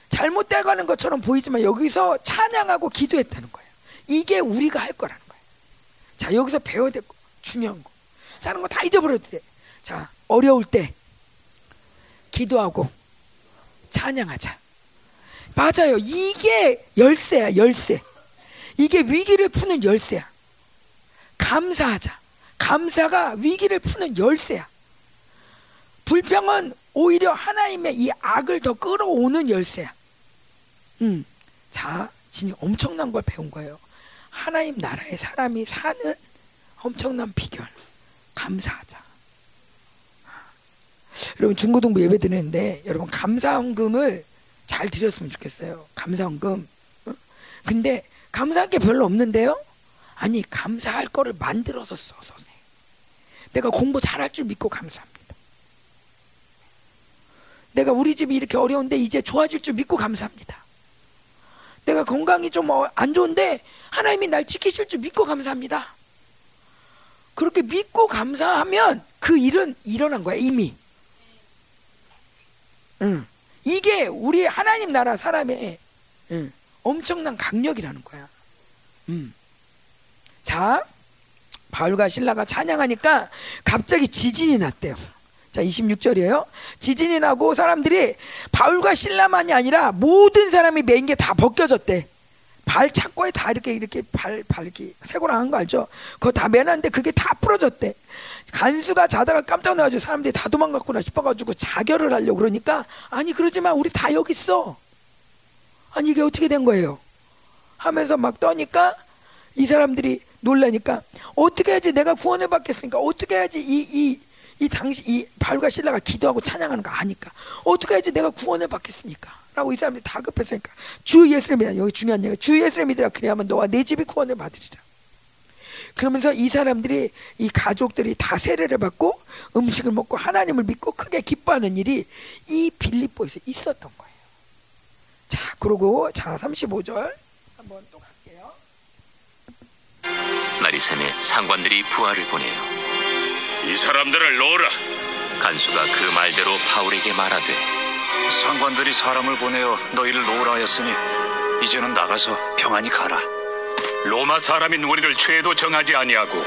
잘못돼 가는 것처럼 보이지만 여기서 찬양하고 기도했다는 거예요. 이게 우리가 할 거라는 거예요. 자, 여기서 배워야 될 거, 중요한 거. 사는 거 다 잊어버려도 돼. 자, 어려울 때 기도하고 찬양하자. 맞아요. 이게 열쇠야, 열쇠. 이게 위기를 푸는 열쇠야. 감사하자. 감사가 위기를 푸는 열쇠야. 불평은 오히려 하나님의 이 악을 더 끌어오는 열쇠야. 음, 자, 진짜 엄청난 걸 배운 거예요. 하나님 나라의 사람이 사는 엄청난 비결. 감사하자. 여러분 중고등부 예배 드리는데 여러분 감사헌금을 잘 드렸으면 좋겠어요. 감사헌금. 어? 근데 감사할 게 별로 없는데요. 아니 감사할 거를 만들어서 써서 내. 내가 공부 잘할 줄 믿고 감사합니다. 내가 우리 집이 이렇게 어려운데 이제 좋아질 줄 믿고 감사합니다. 내가 건강이 좀 안 좋은데 하나님이 날 지키실 줄 믿고 감사합니다. 그렇게 믿고 감사하면 그 일은 일어난 거야 이미. 응. 이게 우리 하나님 나라 사람의 응. 엄청난 강력이라는 거야. 음. 자, 바울과 신라가 찬양하니까 갑자기 지진이 났대요. 자, 26절이에요. 지진이 나고 사람들이 바울과 신라만이 아니라 모든 사람이 맨게다 벗겨졌대. 발 착고에 다 이렇게 이렇게 발, 발 이렇게 세고랑 한 거 알죠? 그거 다 매놨는데 그게 다 부러졌대. 간수가 자다가 깜짝 놀라가지고 사람들이 다 도망갔구나 싶어가지고 자결을 하려고 그러니까 아니 그러지만 우리 다 여기 있어. 아니 이게 어떻게 된 거예요? 하면서 막 떠니까 이 사람들이 놀라니까 어떻게 해야지 내가 구원을 받겠으니까 어떻게 해야지 이 이 이 당시 이 발과 신라가 기도하고 찬양하는 거 아니까 어떻게 해야지 내가 구원을 받겠습니까? 라고 이 사람들이 다급했으니까 주 예수를 믿어 여기 중요한 얘기 주 예수를 믿으라 그래야만 너와 내 집이 구원을 받으리라. 그러면서 이 사람들이 이 가족들이 다 세례를 받고 음식을 먹고 하나님을 믿고 크게 기뻐하는 일이 이 빌립보에서 있었던 거예요. 자, 그리고 자 35절 한번 또 갈게요. 새매 상관들이 부하를 보내요. 이 사람들을 놓으라. 간수가 그 말대로 바울에게 말하되 상관들이 사람을 보내어 너희를 놓으라 하였으니 이제는 나가서 평안히 가라. 로마 사람인 우리를 죄도 정하지 아니하고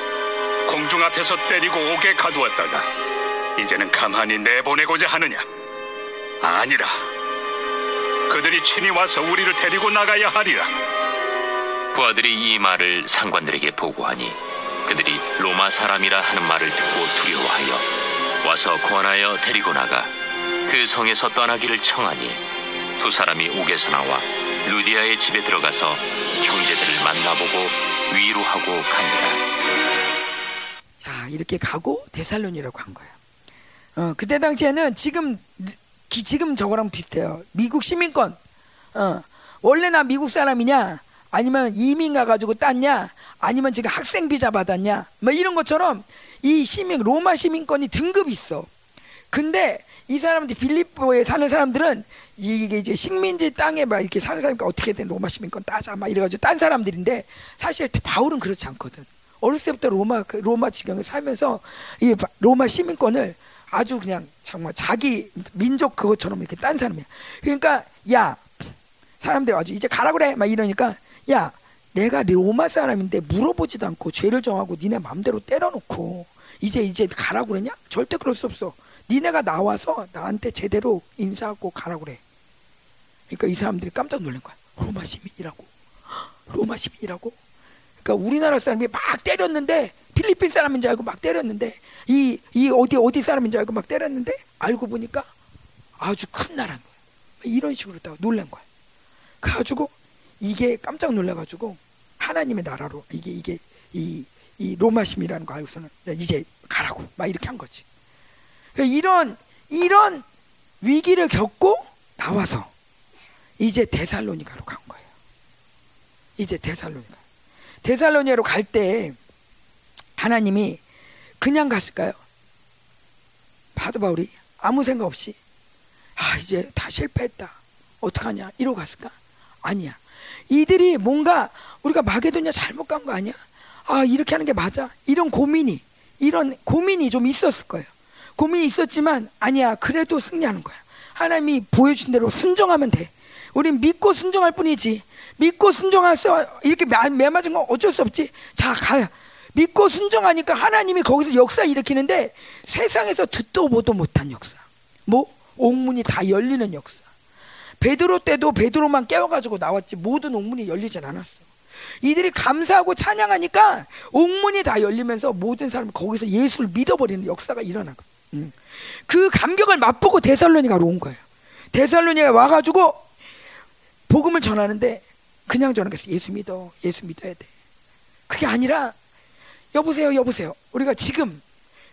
공중 앞에서 때리고 옥에 가두었다가 이제는 가만히 내보내고자 하느냐? 아니라 그들이 친히 와서 우리를 데리고 나가야 하리라. 부하들이 이 말을 상관들에게 보고하니 그들이 로마 사람이라 하는 말을 듣고 두려워하여 와서 권하여 데리고 나가 그 성에서 떠나기를 청하니 두 사람이 옥에서 나와 루디아의 집에 들어가서 형제들을 만나보고 위로하고 갑니다. 자 이렇게 가고 데살로니라고 한 거예요. 어, 그때 당시에는 지금 기, 지금 저거랑 비슷해요. 미국 시민권. 어, 원래 나 미국 사람이냐? 아니면 이민 가가지고 땄냐? 아니면 지금 학생 비자 받았냐? 뭐 이런 것처럼 이 시민 로마 시민권이 등급이 있어. 근데 이 사람들 빌립보에 사는 사람들은 이게 이제 식민지 땅에 막 이렇게 사는 사람이니까 어떻게든 로마 시민권 따자 막 이래가지고 딴 사람들인데 사실 바울은 그렇지 않거든. 어렸을 때부터 로마 그 로마 지경에 살면서 이 로마 시민권을 아주 그냥 정말 자기 민족 그것처럼 이렇게 딴 사람이야. 그러니까 야 사람들이 아주 이제 가라 그래 막 이러니까 야 내가 로마 사람인데 물어보지도 않고 죄를 정하고 니네 마음대로 때려놓고 이제 이제 가라 그러냐? 절대 그럴 수 없어. 니네가 나와서 나한테 제대로 인사하고 가라 그래. 그러니까 이 사람들이 깜짝 놀란 거야. 로마 시민이라고. 로마 시민이라고. 그러니까 우리나라 사람이 막 때렸는데 필리핀 사람인 줄 알고 막 때렸는데 이, 이 어디 어디 사람인 줄 알고 막 때렸는데 알고 보니까 아주 큰 나라인 거야. 이런 식으로 다 놀란 거야. 그래가지고 이게 깜짝 놀라가지고 하나님의 나라로 이게 이게 이, 이 로마 시민이라는 거 알고서는 이제 가라고 막 이렇게 한 거지. 그러니까 이런 이런 위기를 겪고 나와서 이제 데살로니가로 간 거예요. 이제 데살로니가. 데살로니아로 갈 때 하나님이 그냥 갔을까요? 바도 바울이 아무 생각 없이 아 이제 다 실패했다. 어떡하냐? 이러고 갔을까? 아니야. 이들이 뭔가 우리가 마게도냐 잘못 간 거 아니야? 아 이렇게 하는 게 맞아? 이런 고민이 이런 고민이 좀 있었을 거예요. 고민이 있었지만 아니야 그래도 승리하는 거야. 하나님이 보여준 대로 순종하면 돼. 우린 믿고 순종할 뿐이지. 믿고 순종해서 이렇게 매 맞은 건 어쩔 수 없지. 자 가. 믿고 순종하니까 하나님이 거기서 역사 일으키는데 세상에서 듣도 보도 못한 역사. 뭐 옥문이 다 열리는 역사. 베드로 때도 베드로만 깨워가지고 나왔지 모든 옥문이 열리진 않았어. 이들이 감사하고 찬양하니까 옥문이 다 열리면서 모든 사람이 거기서 예수를 믿어버리는 역사가 일어나고. 음. 그 감격을 맛보고 데살로니가로 온 거예요. 데살로니가 와가지고 복음을 전하는데 그냥 전하겠어. 예수 믿어. 예수 믿어야 돼. 그게 아니라 여보세요, 여보세요. 우리가 지금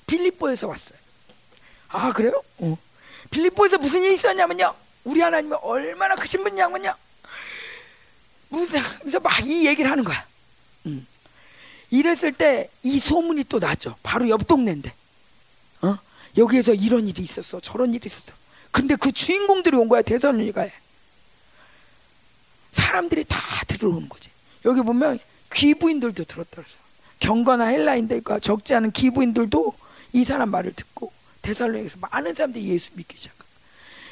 빌립보에서 왔어요. 아 그래요? 어. 빌립보에서 무슨 일이 있었냐면요. 우리 하나님이 얼마나 크신 분이냐면요. 무슨 그래서 막 이 얘기를 하는 거야. 음. 이랬을 때 이 소문이 또 났죠. 바로 옆 동네인데. 어? 여기에서 이런 일이 있었어. 저런 일이 있었어. 근데 그 주인공들이 온 거야 대선이가에. 사람들이 다 들어오는 거지. 여기 보면 귀부인들도 그랬어. 경건한 헬라인들과 적지 않은 기부인들도 이 사람 말을 듣고 대살로에서 많은 사람들이 예수 믿기 시작.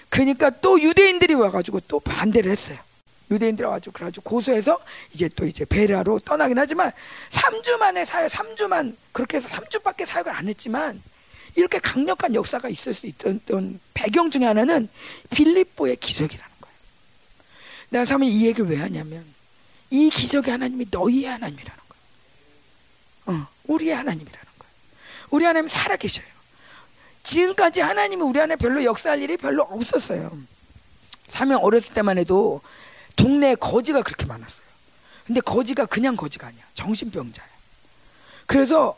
그러니까 또 유대인들이 와가지고 또 반대를 했어요. 유대인들이 와가지고 그래가지고 고소해서 이제 또 이제 베라로 떠나긴 하지만 3주 만에 사역, 3주만 그렇게 해서 3주밖에 사역을 안 했지만 이렇게 강력한 역사가 있을 수 있던 배경 중에 하나는 빌립보의 기적이라는 거예요. 내가 사모님 이 얘기를 왜 하냐면 이 기적의 하나님이 너희의 하나님이라는 거예요. 어, 우리의 하나님이라는 거예요. 우리 하나님 살아 계셔요. 지금까지 하나님이 우리 안에 별로 역사할 일이 별로 없었어요. 사명 어렸을 때만 해도 동네에 거지가 그렇게 많았어요. 근데 거지가 그냥 거지가 아니야. 정신병자야. 그래서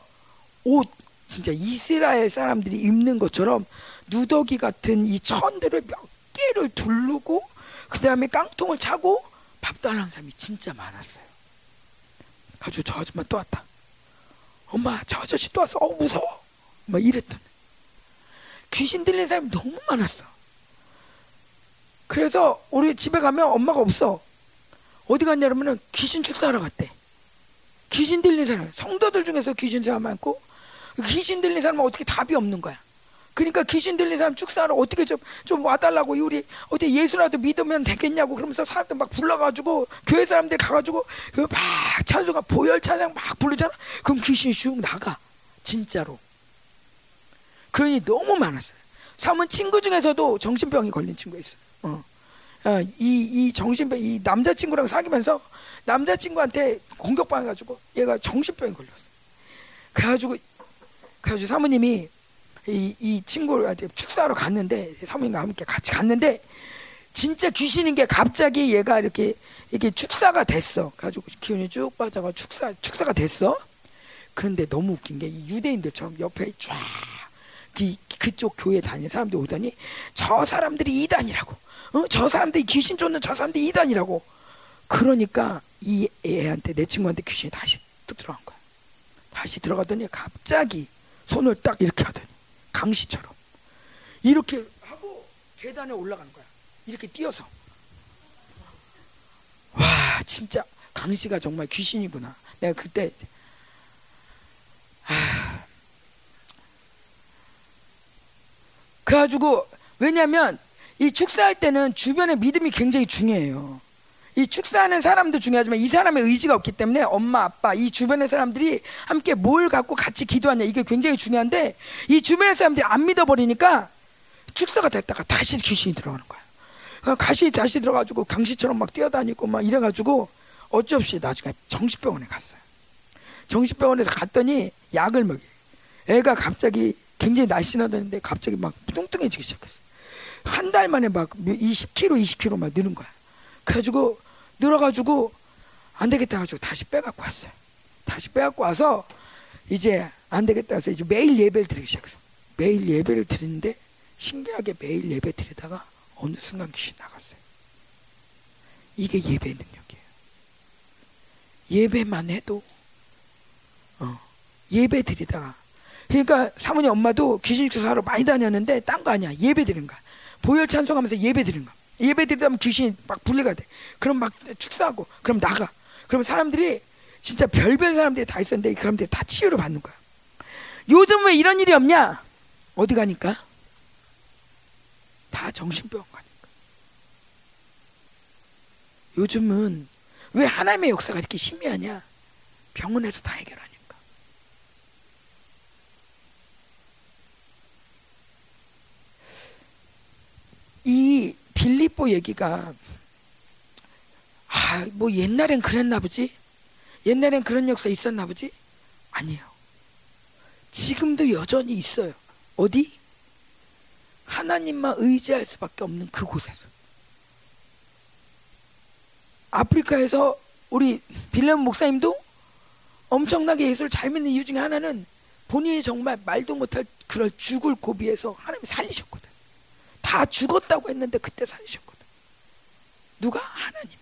옷 진짜 이스라엘 사람들이 입는 것처럼 누더기 같은 이 천들을 몇 개를 두르고 그 다음에 깡통을 차고 밥 달라는 사람이 진짜 많았어요. 아주 저 아줌마 또 왔다. 엄마 저 아저씨 또 왔어. 어 무서워. 막 이랬더니 귀신 들린 사람이 너무 많았어. 그래서 우리 집에 가면 엄마가 없어. 어디 갔냐 그러면은 귀신 축사하러 갔대. 귀신 들린 사람, 성도들 중에서 귀신 사람 많고 귀신 들린 사람은 어떻게 답이 없는 거야. 그러니까 귀신 들린 사람 축사하러 어떻게 좀, 좀 와달라고 우리 어디 예수라도 믿으면 되겠냐고 그러면서 사람들 막 불러가지고 교회 사람들 가가지고 막 찬송가 보혈 찬양 막 부르잖아. 그럼 귀신이 슉 나가. 진짜로. 그러니 너무 많았어요. 사문 친구 중에서도 정신병이 걸린 친구 있어요. 어. 어, 이, 이 정신병, 이 남자친구랑 사귀면서 남자친구한테 공격받아가지고 얘가 정신병이 걸렸어. 그래가지고, 그래가지고 사모님이 이, 이 친구한테 축사하러 갔는데, 사모님과 함께 같이 갔는데, 진짜 귀신인 게 갑자기 얘가 이렇게, 이렇게 축사가 됐어. 가지고 기운이 쭉 빠져가 축사, 축사가 됐어. 그런데 너무 웃긴 게 이 유대인들처럼 옆에 쫙, 그, 그쪽 교회 다니는 사람들이 오더니 저 사람들이 이단이라고. 어? 저 사람들이 귀신 쫓는 저 사람들이 이단이라고. 그러니까 이 애한테 내 친구한테 귀신이 다시 또 들어간 거야. 다시 들어가더니 갑자기 손을 딱 이렇게 하더니 강시처럼 이렇게 하고 계단에 올라가는 거야. 이렇게 뛰어서. 와 진짜 강시가 정말 귀신이구나. 내가 그때 아, 그래가지고 왜냐하면 이 축사할 때는 주변의 믿음이 굉장히 중요해요. 이 축사하는 사람도 중요하지만 이 사람의 의지가 없기 때문에 엄마, 아빠, 이 주변의 사람들이 함께 뭘 갖고 같이 기도하냐 이게 굉장히 중요한데 이 주변의 사람들이 안 믿어버리니까 축사가 됐다가 다시 귀신이 들어가는 거야. 다시 다시 들어가지고 강시처럼 막 뛰어다니고 막 이래가지고 어찌 없이 나중에 정신병원에 갔어요. 정신병원에서 갔더니 약을 먹여. 애가 갑자기 굉장히 날씬하다는데 갑자기 막 뚱뚱해지기 시작했어. 한 달 만에 막 20kg, 20kg 막 느는 거야. 그래가지고 늘어가지고 안 되겠다 가지고 다시 빼갖고 왔어요. 다시 빼갖고 와서 이제 안 되겠다 해서 이제 매일 예배를 드리기 시작했어. 매일 예배를 드리는데 신기하게 매일 예배 드리다가 어느 순간 귀신 나갔어요. 이게 예배의 능력이에요. 예배만 해도 어, 예배 드리다가 그러니까 사모님 엄마도 귀신 주사하러 많이 다녔는데 딴 거 아니야. 예배 드리는 거야. 보혈 찬송하면서 예배 드리는 거야. 예배 드리다 면 귀신이 막 분리가 돼. 그럼 막 축사하고 그럼 나가. 그럼 사람들이 진짜 별별 사람들이 다 있었는데 그 사람들이 다 치유를 받는 거야. 요즘 왜 이런 일이 없냐? 어디 가니까? 다 정신병원 가니까. 요즘은 왜 하나님의 역사가 이렇게 심미하냐? 병원에서 다 해결하니까. 이 빌립보 얘기가 아, 뭐 옛날엔 그랬나 보지? 옛날엔 그런 역사 있었나 보지? 아니에요. 지금도 여전히 있어요. 어디? 하나님만 의지할 수밖에 없는 그곳에서. 아프리카에서 우리 빌레몬 목사님도 엄청나게 예수를 잘 믿는 이유 중에 하나는 본인이 정말 말도 못할 그럴 죽을 고비에서 하나님이 살리셨거든. 다 죽었다고 했는데 그때 살리셨거든. 누가? 하나님이.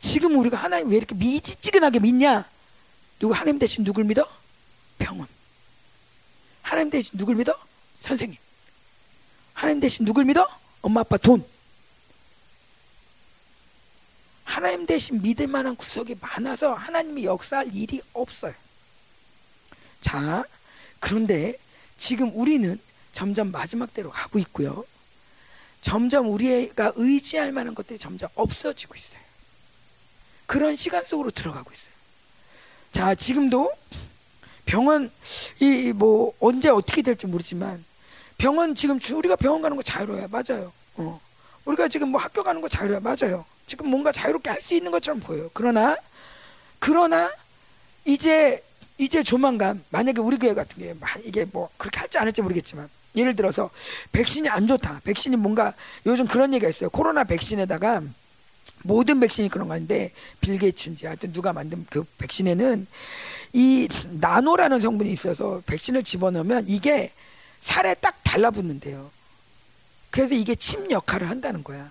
지금 우리가 하나님 왜 이렇게 미지찌근하게 믿냐? 누가 하나님 대신 누굴 믿어? 병원. 하나님 대신 누굴 믿어? 선생님. 하나님 대신 누굴 믿어? 엄마 아빠 돈. 하나님 대신 믿을 만한 구석이 많아서 하나님이 역사할 일이 없어요. 자, 그런데 지금 우리는 점점 마지막 대로 가고 있고요. 점점 우리가 의지할 만한 것들이 점점 없어지고 있어요. 그런 시간 속으로 들어가고 있어요. 자, 지금도 병원 이 뭐 언제 어떻게 될지 모르지만 병원 지금 우리가 병원 가는 거 자유로워요. 맞아요. 어. 우리가 지금 뭐 학교 가는 거 자유로워요. 맞아요. 지금 뭔가 자유롭게 할 수 있는 것처럼 보여요. 그러나 그러나 이제 이제 조만간 만약에 우리 교회 같은 게 이게 뭐 그렇게 할지 안 할지 모르겠지만 예를 들어서 백신이 안 좋다. 백신이 뭔가 요즘 그런 얘기가 있어요. 코로나 백신에다가 모든 백신이 그런 건데 빌 게이츠인지 하여튼 누가 만든 그 백신에는 이 나노라는 성분이 있어서 백신을 집어넣으면 이게 살에 딱 달라붙는데요. 그래서 이게 침 역할을 한다는 거야.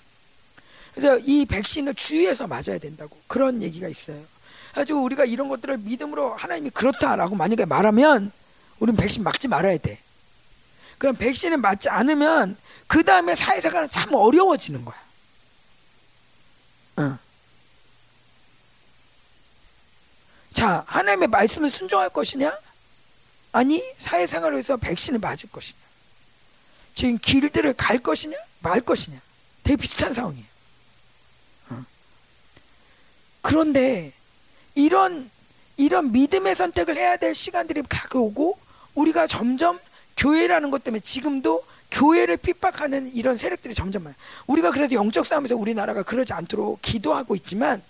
그래서 이 백신을 주의해서 맞아야 된다고 그런 얘기가 있어요. 가지고 우리가 이런 것들을 믿음으로 하나님이 그렇다라고 만약에 말하면 우리는 백신 맞지 말아야 돼. 그럼 백신을 맞지 않으면 그 다음에 사회생활은 참 어려워지는 거야. 어. 자, 하나님의 말씀을 순종할 것이냐? 아니, 사회생활을 위해서 백신을 맞을 것이냐? 지금 길들을 갈 것이냐? 말 것이냐? 되게 비슷한 상황이에요. 어. 그런데 이런 이런 믿음의 선택을 해야 될 시간들이 가까우고 우리가 점점 교회라는 것 때문에 지금도 교회를 핍박하는 이런 세력들이 점점 많아요. 우리가 그래도 영적 싸움에서 우리나라가 그러지 않도록 기도하고 있지만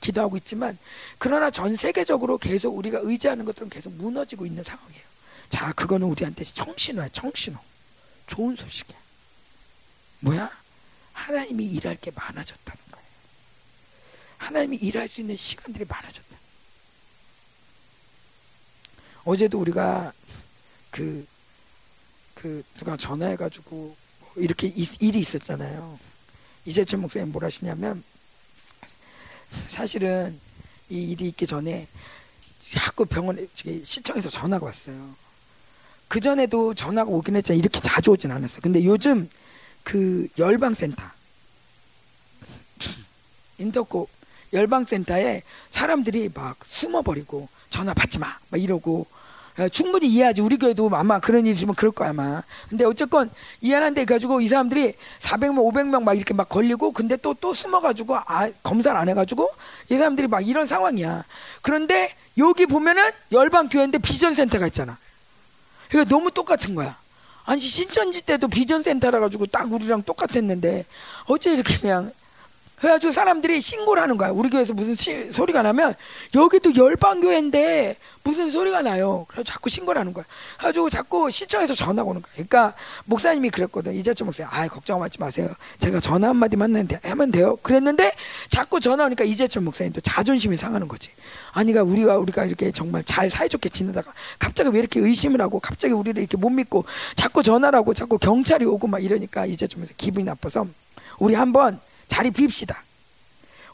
기도하고 있지만 그러나 전 세계적으로 계속 우리가 의지하는 것들은 계속 무너지고 있는 상황이에요. 자, 그거는 우리한테 청신호야, 청신호. 좋은 소식이야. 뭐야? 하나님이 일할 게 많아졌다는 거예요. 하나님이 일할 수 있는 시간들이 많아졌다. 어제도 우리가 그, 그, 누가 전화해가지고 뭐 이렇게 일이 있었잖아요. 이재철 목사님 뭘 하시냐면 사실은 이 일이 있기 전에 자꾸 병원에 시청에서 전화가 왔어요. 그 전에도 전화가 오긴 했지만 이렇게 자주 오진 않았어요. 근데 요즘 그 열방센터 인터코 열방센터에 사람들이 막 숨어버리고 전화 받지 마, 막 이러고 어, 충분히 이해하지. 우리 교회도 아마 그런 일 있으면 그럴 거야 아마. 근데 어쨌건 이해하는데 가지고 이 사람들이 400명, 500명 막 이렇게 막 걸리고 근데 또 또 숨어가지고 아 검사를 안 해가지고 이 사람들이 막 이런 상황이야. 그런데 여기 보면은 열방 교회인데 비전 센터가 있잖아. 그러니까 너무 똑같은 거야. 아니 신천지 때도 비전 센터라 가지고 딱 우리랑 똑같았는데 어째 이렇게 그냥 그래가지고 사람들이 신고를 하는 거야. 우리 교회에서 무슨 시, 소리가 나면 여기도 열방교회인데 무슨 소리가 나요. 그래서 자꾸 신고를 하는 거야. 그래가지고 자꾸 시청에서 전화가 오는 거야. 그러니까 목사님이 그랬거든. 이재철 목사님, 아 걱정하지 마세요. 제가 전화 한마디만 하면 돼요. 그랬는데 자꾸 전화 오니까 이재철 목사님도 자존심이 상하는 거지. 아니가 우리가 우리가 이렇게 정말 잘 사이좋게 지내다가 갑자기 왜 이렇게 의심을 하고 갑자기 우리를 이렇게 못 믿고 자꾸 전화를 하고 자꾸 경찰이 오고 막 이러니까 이재철 목사님 기분이 나빠서 우리 한번 자리 빕시다.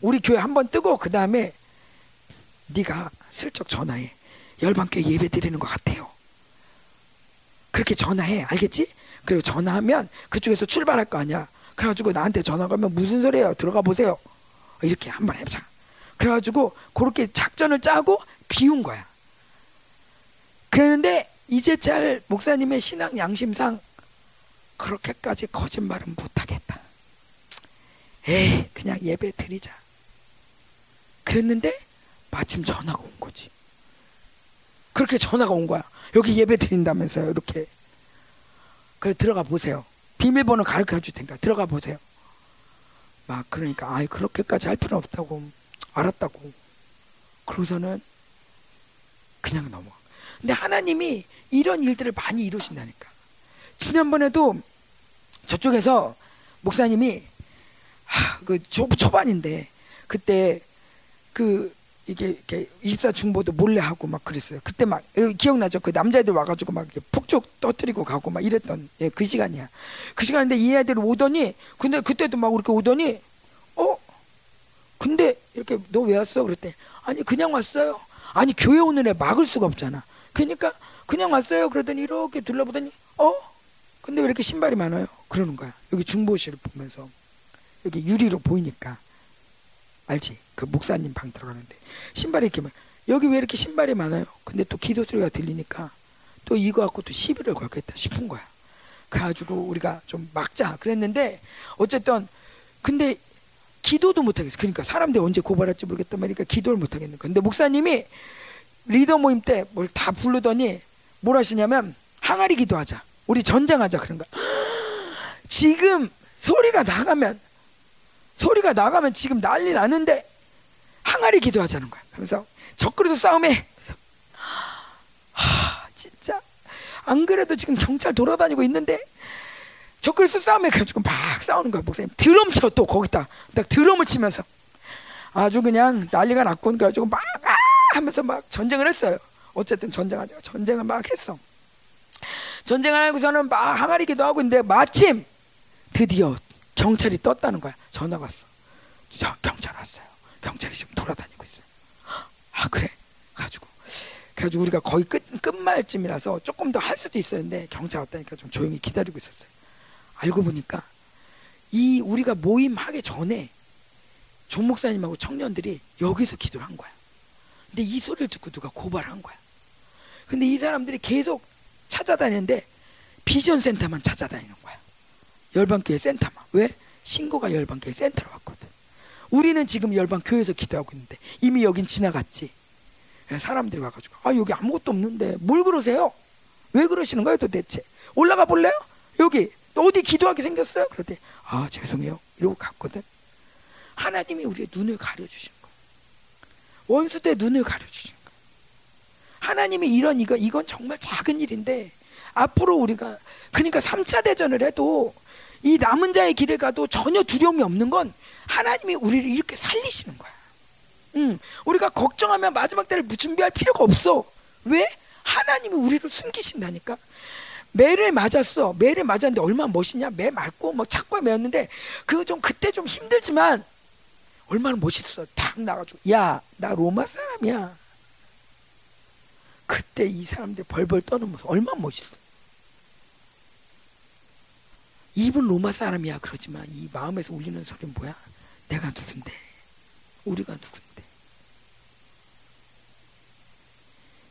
우리 교회 한 번 뜨고 그 다음에 네가 슬쩍 전화해. 열방교회 예배 드리는 것 같아요. 그렇게 전화해. 알겠지? 그리고 전화하면 그쪽에서 출발할 거 아니야. 그래가지고 나한테 전화 가면 무슨 소리예요? 들어가 보세요. 이렇게 한 번 해보자. 그래가지고 그렇게 작전을 짜고 비운 거야. 그랬는데 이제 잘 목사님의 신앙 양심상 그렇게까지 거짓말은 못하겠다. 에이 그냥 예배 드리자. 그랬는데 마침 전화가 온 거지. 그렇게 전화가 온 거야. 여기 예배 드린다면서요. 이렇게. 그래 들어가 보세요. 비밀번호 가르쳐 줄 테니까 들어가 보세요. 막 그러니까 아이 그렇게까지 할 필요 없다고 알았다고. 그러고서는 그냥 넘어가. 근데 하나님이 이런 일들을 많이 이루신다니까. 지난번에도 저쪽에서 목사님이 그 초, 초반인데 그때 그 이게 이렇게 24 중보도 몰래 하고 막 그랬어요. 그때 막 기억나죠? 그 남자애들 와가지고 막 폭죽 떠뜨리고 가고 막 이랬던 예, 그 시간이야. 그 시간인데 이 애들 오더니 근데 그때도 막 이렇게 오더니 어? 근데 이렇게 너 왜 왔어? 그랬대. 아니 그냥 왔어요. 아니 교회 오는 애 막을 수가 없잖아. 그러니까 그냥 왔어요. 그러더니 이렇게 둘러보더니 어? 근데 왜 이렇게 신발이 많아요? 그러는 거야. 여기 중보실을 보면서 여기 유리로 보이니까 알지? 그 목사님 방 들어가는데 신발이 이렇게 많 여기 왜 이렇게 신발이 많아요? 근데 또 기도 소리가 들리니까 또 이거 갖고 또 시비를 걸겠다 싶은 거야. 그래가지고 우리가 좀 막자 그랬는데 어쨌든 근데 기도도 못하겠어. 그러니까 사람들이 언제 고발할지 모르겠단 말이니까 기도를 못하겠는 거야. 근데 목사님이 리더 모임 때 뭘 다 부르더니 뭘 하시냐면 항아리 기도하자. 우리 전쟁하자 그런 거야. 지금 소리가 나가면 소리가 나가면 지금 난리 나는데 항아리 기도하자는 거야. 그래서 적그리도. 그래서 하, 진짜 안 그래도 지금 경찰 돌아다니고 있는데 적그리스 싸움에 가지고 막 싸우는 거야 목사님. 드럼 쳐 또 거기다 딱 드럼을 치면서 아주 그냥 난리가 났군. 그래가지고 막 아! 하면서 막 전쟁을 했어요. 어쨌든 전쟁하죠. 전쟁을 막 했어. 전쟁을 하고서는 막 항아리 기도하고 있는데 마침 드디어 경찰이 떴다는 거야. 전화가 왔어. 저 경찰 왔어요. 경찰이 지금 돌아다니고 있어요. 아 그래? 가지고 그래가지고 우리가 거의 끝 끝말쯤이라서 조금 더 할 수도 있었는데 경찰 왔다니까 좀 조용히 기다리고 있었어요. 알고 보니까 이 우리가 모임 하기 전에 종 목사님하고 청년들이 여기서 기도를 한 거야. 근데 이 소리를 듣고 누가 고발한 거야. 근데 이 사람들이 계속 찾아다니는데 비전 센터만 찾아다니는 거야. 열방교회 센터만. 왜? 신고가 열방교회 센터로 왔거든. 우리는 지금 열방교회에서 기도하고 있는데 이미 여긴 지나갔지. 사람들이 와가지고 아 여기 아무것도 없는데 뭘 그러세요? 왜 그러시는 거예요 도대체? 올라가 볼래요? 여기 어디 기도하게 생겼어요? 그랬더니 아 죄송해요 이러고 갔거든. 하나님이 우리의 눈을 가려주신 거야. 원수 때 눈을 가려주신 거야. 하나님이 이런 이거 이건 정말 작은 일인데 앞으로 우리가 그러니까 3차 대전을 해도 이 남은 자의 길을 가도 전혀 두려움이 없는 건 하나님이 우리를 이렇게 살리시는 거야. 음, 우리가 걱정하면 마지막 때를 준비할 필요가 없어. 왜? 하나님이 우리를 숨기신다니까. 매를 맞았어. 매를 맞았는데 얼마나 멋있냐? 매 맞고 뭐 착고에 매었는데 그거 좀 그때 좀 힘들지만 얼마나 멋있어. 탁 나가지고 야, 나 로마 사람이야. 그때 이 사람들 벌벌 떠는 모습 얼마나 멋있어. 입은 로마 사람이야 그러지만 이 마음에서 울리는 소리는 뭐야? 내가 누군데? 우리가 누군데?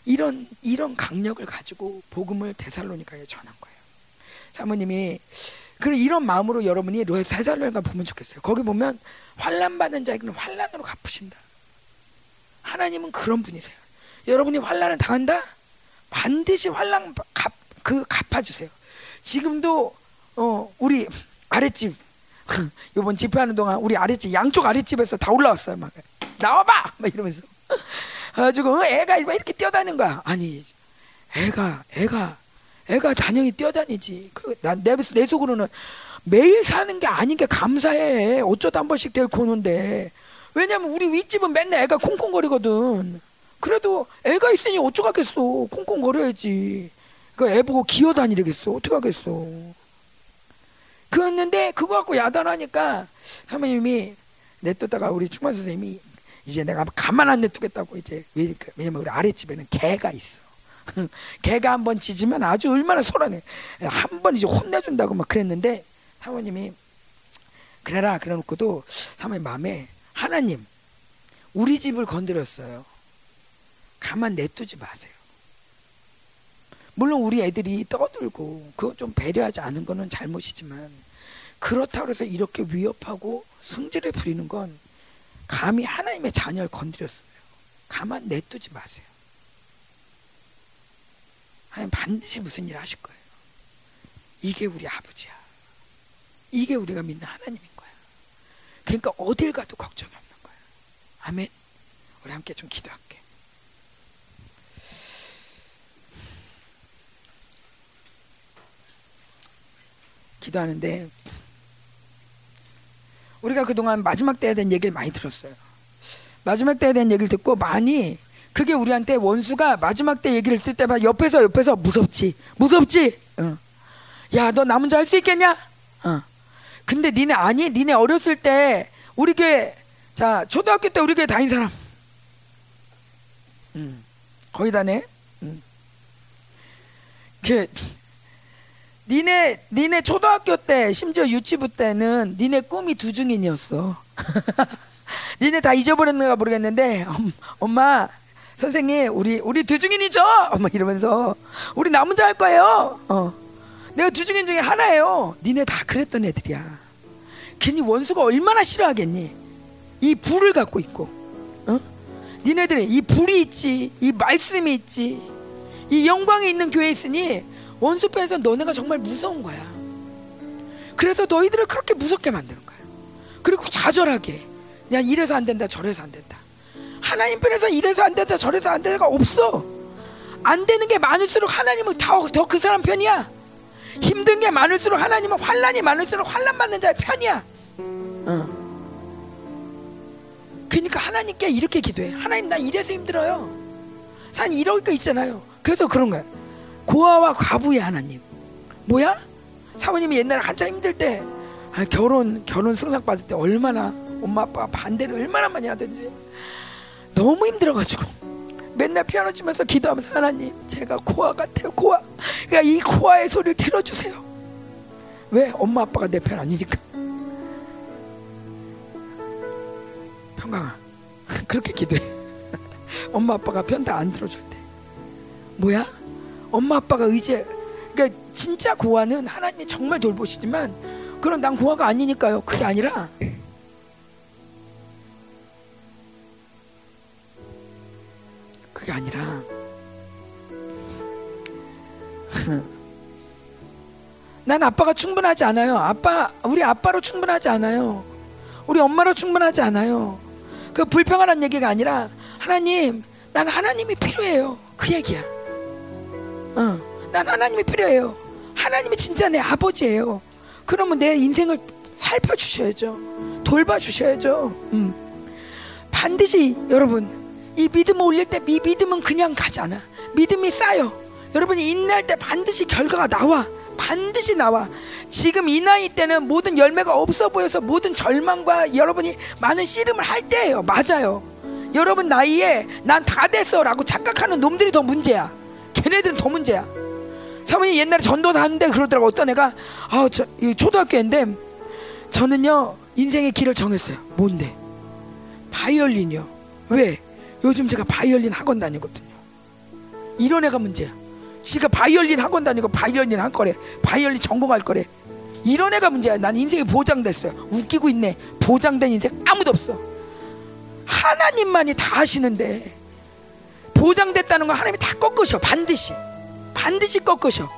이런 이런 강력을 가지고 복음을 데살로니카에 전한 거예요. 사모님이 그런 이런 마음으로 여러분이 데살로니카 보면 좋겠어요. 거기 보면 환란 받는 자에게는 환란으로 갚으신다. 하나님은 그런 분이세요. 여러분이 환란을 당한다? 반드시 환란 갚, 그 갚아주세요. 지금도 어 우리 아랫집 요번 집회하는 동안 우리 아랫집 양쪽 아랫집에서 다 올라왔어요 막. 나와봐! 막 이러면서. 가지고 애가 이렇게 뛰어다니는 거야? 아니 애가 애가 애가 단연히 뛰어다니지. 그난내 내 속으로는 매일 사는 게 아닌 게 감사해. 어쩌다 한 번씩 데리고 오는데. 왜냐면 우리 윗집은 맨날 애가 콩콩거리거든. 그래도 애가 있으니 어쩌겠어. 콩콩거려야지. 그 애 보고 기어다니겠어. 어떡하겠어 그랬는데 그거 갖고 야단하니까 사모님이 냅뒀다가 우리 충만 선생님이 이제 내가 가만 안 냅두겠다고 이제 왜냐면 우리 아랫집에는 개가 있어. 개가 한 번 짖으면 아주 얼마나 소란해. 한 번 이제 혼내준다고 막 그랬는데 사모님이 그래라 그래놓고도 사모님 마음에 하나님 우리 집을 건드렸어요. 가만 내두지 마세요. 물론 우리 애들이 떠들고 그거 좀 배려하지 않은 거는 잘못이지만 그렇다고 해서 이렇게 위협하고 승질을 부리는 건 감히 하나님의 자녀를 건드렸어요. 가만 내두지 마세요. 하나님 반드시 무슨 일 하실 거예요. 이게 우리 아버지야. 이게 우리가 믿는 하나님인 거야. 그러니까 어딜 가도 걱정이 없는 거야. 아멘. 우리 함께 좀 기도할게. 기도하는데 우리가 그동안 마지막 때에 대한 얘기를 많이 들었어요. 마지막 때에 대한 얘기를 듣고 많이 그게 우리한테 원수가 마지막 때 얘기를 듣을 때마다 옆에서 옆에서 무섭지 무섭지 어. 야너 남은 자할 수 있겠냐 어. 근데 니네 아니 니네 어렸을 때 우리 교회 자 초등학교 때 우리 교회 다닌 사람 음. 거의 다네 음. 그 니네 니네 초등학교 때 심지어 유치부 때는 니네 꿈이 두중인이었어. 니네 다 잊어버렸는가 모르겠는데 엄, 엄마 선생님 우리 우리 두중인이죠. 엄마 이러면서 우리 나 혼자 할 거예요. 어. 내가 두중인 중에 하나예요. 니네 다 그랬던 애들이야. 괜히 원수가 얼마나 싫어하겠니? 이 불을 갖고 있고, 어? 니네들이 이 불이 있지, 이 말씀이 있지, 이 영광이 있는 교회에 있으니 원수 편에서 너네가 정말 무서운 거야. 그래서 너희들을 그렇게 무섭게 만드는 거야. 그리고 좌절하게, 그냥 이래서 안 된다, 저래서 안 된다. 하나님 편에서 이래서 안 된다, 저래서 안 된다가 없어. 안 되는 게 많을수록 하나님은 더그 사람 편이야. 힘든 게 많을수록 하나님은 환란이 많을수록 환란 받는 자의 편이야. 어. 그러니까 하나님께 이렇게 기도해. 하나님 나 이래서 힘들어요. 산 이럴 거 있잖아요. 그래서 그런 거야. 고아와 과부의 하나님. 뭐야? 사모님이 옛날에 한참 힘들 때 아, 결혼 결혼 승낙 받을 때 얼마나 엄마 아빠 반대를 얼마나 많이 하든지 너무 힘들어가지고 맨날 피아노 치면서 기도하면서 하나님 제가 고아 같아요 고아. 그러니까 이 고아의 소리를 들어주세요. 왜? 엄마 아빠가 내 편 아니니까. 평강아 그렇게 기도해. 엄마 아빠가 편 다 안 들어줄 때. 뭐야 엄마 아빠가 의지 그러니까 진짜 고아는 하나님이 정말 돌보시지만 그럼 난 고아가 아니니까요 그게 아니라 그게 아니라 난 아빠가 충분하지 않아요. 아빠 우리 아빠로 충분하지 않아요. 우리 엄마로 충분하지 않아요. 그 불평하는 얘기가 아니라 하나님, 난 하나님이 필요해요. 그 얘기야. 어, 난 하나님이 필요해요. 하나님이 진짜 내 아버지예요. 그러면 내 인생을 살펴 주셔야죠. 돌봐 주셔야죠. 음. 반드시 여러분 이 믿음을 올릴 때 이 믿음은 그냥 가지 않아. 믿음이 쌓여. 여러분이 인내할 때 반드시 결과가 나와. 반드시 나와. 지금 이 나이 때는 모든 열매가 없어 보여서 모든 절망과 여러분이 많은 씨름을 할 때예요. 맞아요. 여러분 나이에 난 다 됐어라고 착각하는 놈들이 더 문제야. 걔네들은 더 문제야. 사모님 옛날에 전도 다는데 그러더라고 어떤 애가 아 저 초등학교 인데 저는요 인생의 길을 정했어요. 뭔데? 바이올린이요. 왜? 요즘 제가 바이올린 학원 다니거든요. 이런 애가 문제야. 지가 바이올린 학원 다니고 바이올린 할 거래. 바이올린 전공할 거래. 이런 애가 문제야. 난 인생이 보장됐어요. 웃기고 있네. 보장된 인생 아무도 없어. 하나님만이 다 하시는데 보장됐다는 거 하나님이 다 꺾으셔. 반드시. 반드시 꺾으셔.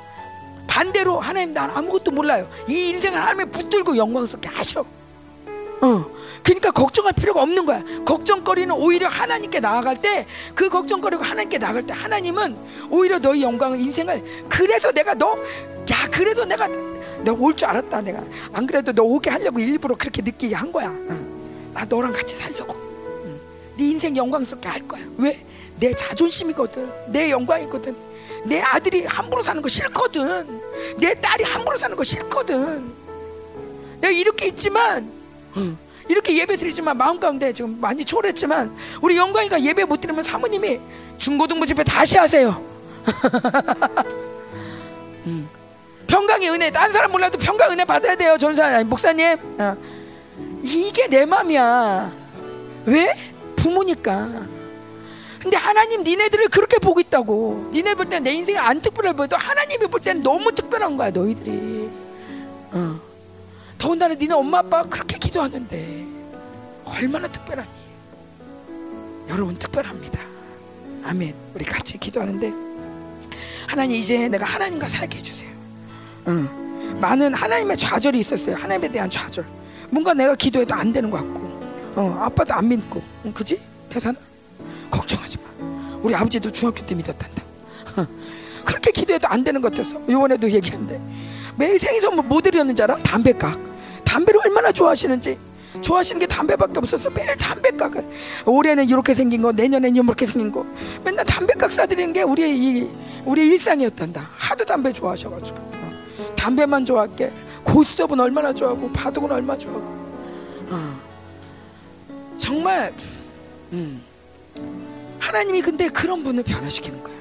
반대로 하나님 난 아무것도 몰라요. 이 인생을 하나님이 붙들고 영광스럽게 하셔. 어. 그러니까 걱정할 필요가 없는 거야. 걱정거리는 오히려 하나님께 나아갈 때 그 걱정거리고 하나님께 나아갈 때 하나님은 오히려 너의 영광을 인생을 그래서 내가 너 야 그래서 내가 너올줄 알았다 내가 안 그래도 너 오게 하려고 일부러 그렇게 느끼게 한 거야. 어. 나 너랑 같이 살려고. 응. 네 인생 영광스럽게 할 거야. 왜? 내 자존심이거든. 내 영광이거든. 내 아들이 함부로 사는 거 싫거든. 내 딸이 함부로 사는 거 싫거든. 내가 이렇게 있지만 응. 이렇게 예배 드리지만 마음 가운데 지금 많이 초월했지만 우리 영광이가 예배 못 드리면 사모님이 중고등부 집회 다시 하세요. 음. 평강의 은혜, 딴 사람 몰라도 평강 은혜 받아야 돼요, 전사 아니, 목사님. 어. 이게 내 맘이야. 왜? 부모니까. 근데 하나님 니네들을 그렇게 보고 있다고. 니네 볼때내 인생이 안 특별해 보여도 하나님이 볼 때는 너무 특별한 거야, 너희들이. 어. 더군다나 니네 엄마 아빠가 그렇게 기도하는데 얼마나 특별하니? 여러분 특별합니다. 아멘. 우리 같이 기도하는데 하나님 이제 내가 하나님과 살게 해주세요. 응. 많은 하나님의 좌절이 있었어요. 하나님에 대한 좌절. 뭔가 내가 기도해도 안 되는 것 같고, 어, 아빠도 안 믿고, 응, 그지? 대사는 걱정하지 마. 우리 아버지도 중학교 때 믿었단다. 그렇게 기도해도 안 되는 것 같아서 이번에도 얘기했는데 매일 생일 선물 뭐 드렸는지 알아? 담배각. 담배를 얼마나 좋아하시는지 좋아하시는 게 담배밖에 없어서 매일 담배각을 올해는 이렇게 생긴 거 내년에는 이렇게 생긴 거 맨날 담배각 사드리는 게 우리의 이 우리 일상이었단다 하도 담배 좋아하셔가지고 어. 담배만 좋아할게 고스톱은 얼마나 좋아하고 바둑은 얼마나 좋아하고 어. 정말 음. 하나님이 근데 그런 분을 변화시키는 거야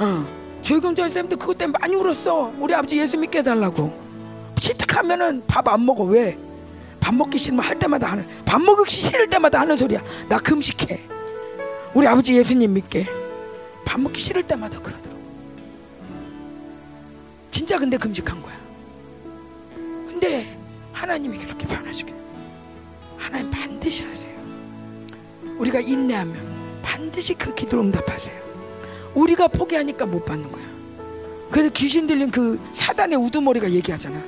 어. 조혜경전 쌤도 그것 때문에 많이 울었어. 우리 아버지 예수 믿게 해달라고. 치특하면은 밥 안 먹어. 왜? 밥 먹기 싫으면 할 때마다 하는 밥 먹기 싫을 때마다 하는 소리야. 나 금식해. 우리 아버지 예수님 믿게. 밥 먹기 싫을 때마다 그러더라고. 진짜 근데 금식한 거야. 근데 하나님이 그렇게 변하시게. 하나님 반드시 하세요. 우리가 인내하면 반드시 그 기도를 응답하세요. 우리가 포기하니까 못 받는 거야. 그래서 귀신 들린 그 사단의 우두머리가 얘기하잖아.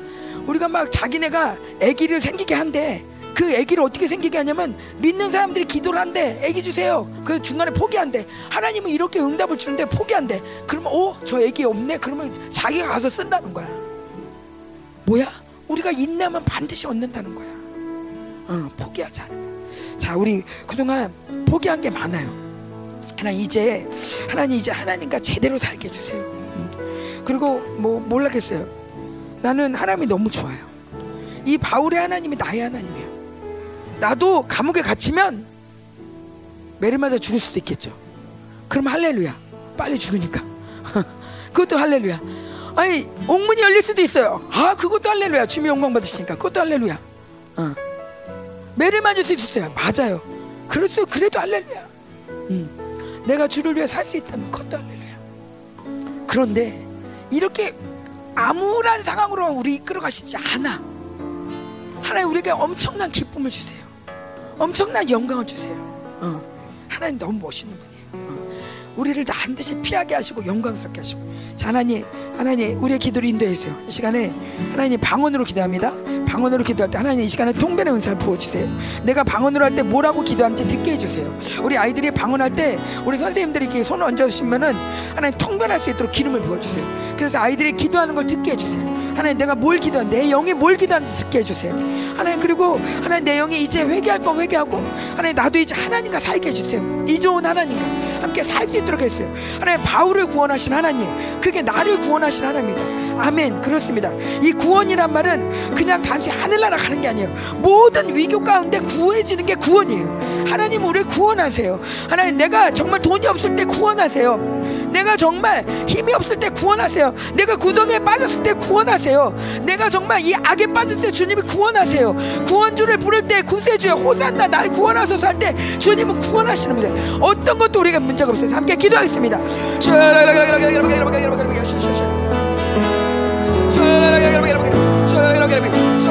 우리가 막 자기네가 아기를 생기게 한대. 그 아기를 어떻게 생기게 하냐면 믿는 사람들이 기도를 한대. 아기 주세요. 그 중간에 포기한대. 하나님은 이렇게 응답을 주는데 포기한대. 그러면 어, 저 아기 없네. 그러면 자기가 가서 쓴다는 거야. 뭐야? 우리가 인내하면 반드시 얻는다는 거야. 어, 포기하지 않으면. 자, 우리 그동안 포기한 게 많아요. 하나님 이제 하나님 이제 하나님과 제대로 살게 해주세요. 음. 그리고 뭐 몰라겠어요. 나는 하나님이 너무 좋아요. 이 바울의 하나님이 나의 하나님이에요. 나도 감옥에 갇히면 매를 맞아 죽을 수도 있겠죠. 그럼 할렐루야. 빨리 죽으니까. 그것도 할렐루야. 아니 옥문이 열릴 수도 있어요. 아 그것도 할렐루야. 주님 영광 받으시니까 그것도 할렐루야. 어. 매를 맞을 수 있어요. 맞아요. 그럴 수 그래도 할렐루야. 음. 내가 주를 위해 살 수 있다면 그것도 할렐루야. 그런데 이렇게 암울한 상황으로 우리 이끌어 가시지 않아. 하나님 우리에게 엄청난 기쁨을 주세요. 엄청난 영광을 주세요. 어. 하나님 너무 멋있는 분이에요. 어. 우리를 반드시 피하게 하시고 영광스럽게 하시고 자 하나님 하나님 우리의 기도를 인도해 주세요 이 시간에 하나님 방언으로 기도합니다 방언으로 기도할 때 하나님 이 시간에 통변의 은사를 부어주세요. 내가 방언으로 할 때 뭐라고 기도하는지 듣게 해주세요. 우리 아이들이 방언할 때 우리 선생님들이 이렇게 손을 얹어주시면은 하나님 통변할 수 있도록 기름을 부어주세요. 그래서 아이들이 기도하는 걸 듣게 해주세요. 하나님 내가 뭘 기도한 내 영이 뭘 기도하는지 듣게 해주세요. 하나님 그리고 하나님 내 영이 이제 회개할 거 회개하고 하나님 나도 이제 하나님과 살게 해주세요. 이 좋은 하나님과 함께 살 수 있도록 했어요. 하나님 바울을 구원하신 하나님 그게 나를 구원하신 하나님입니다. 아멘. 그렇습니다. 이 구원이란 말은 그냥 단지 하늘나라 가는 게 아니에요 모든 위교 가운데 구해지는 게 구원이에요 하나님 우리를 구원하세요 하나님 내가 정말 돈이 없을 때 구원하세요 내가 정말 힘이 없을 때 구원하세요. 내가 구덩이에 빠졌을 때 구원하세요. 내가 정말 이 악에 빠졌을 때 주님이 구원하세요. 구원주를 부를 때 구세주여 호산나 날 구원하소서 할 때 주님은 구원하시는 분들. 어떤 것도 우리가 문제가 없어요. 함께 기도하겠습니다.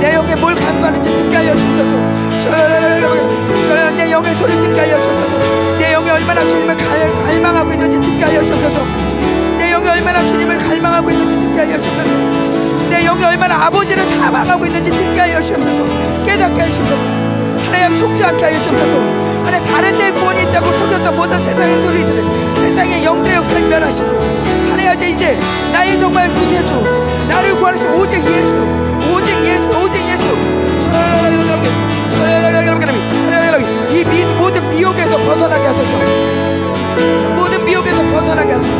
내 영에 뭘 간구하는지 듣게 하여 주소서 내 영의 소리 듣게 하여 주소서 내 영이 얼마나 주님을 갈, 갈망하고 있는지 듣게 하여 주소서 내 영이 얼마나 주님을 갈망하고 있는지 듣게 하여 주소서 내 영이 얼마나 아버지를 사랑하고 있는지 듣게 하여 주소서 깨닫게 하여 주소서 하나님 속지 않게 하여 주소서 하나님 다른 데 구원이 있다고 속였던 모든 세상의 소리들을 세상의 영대 역사를 멸하시고 하나님 이제 나의 정말 구세주 나를 구하신 오직 예수 오직 예수 오직 예수. 이 미, 모든 미혹에서 벗어나게 하소서 모든 미혹에서 벗어나게 하소서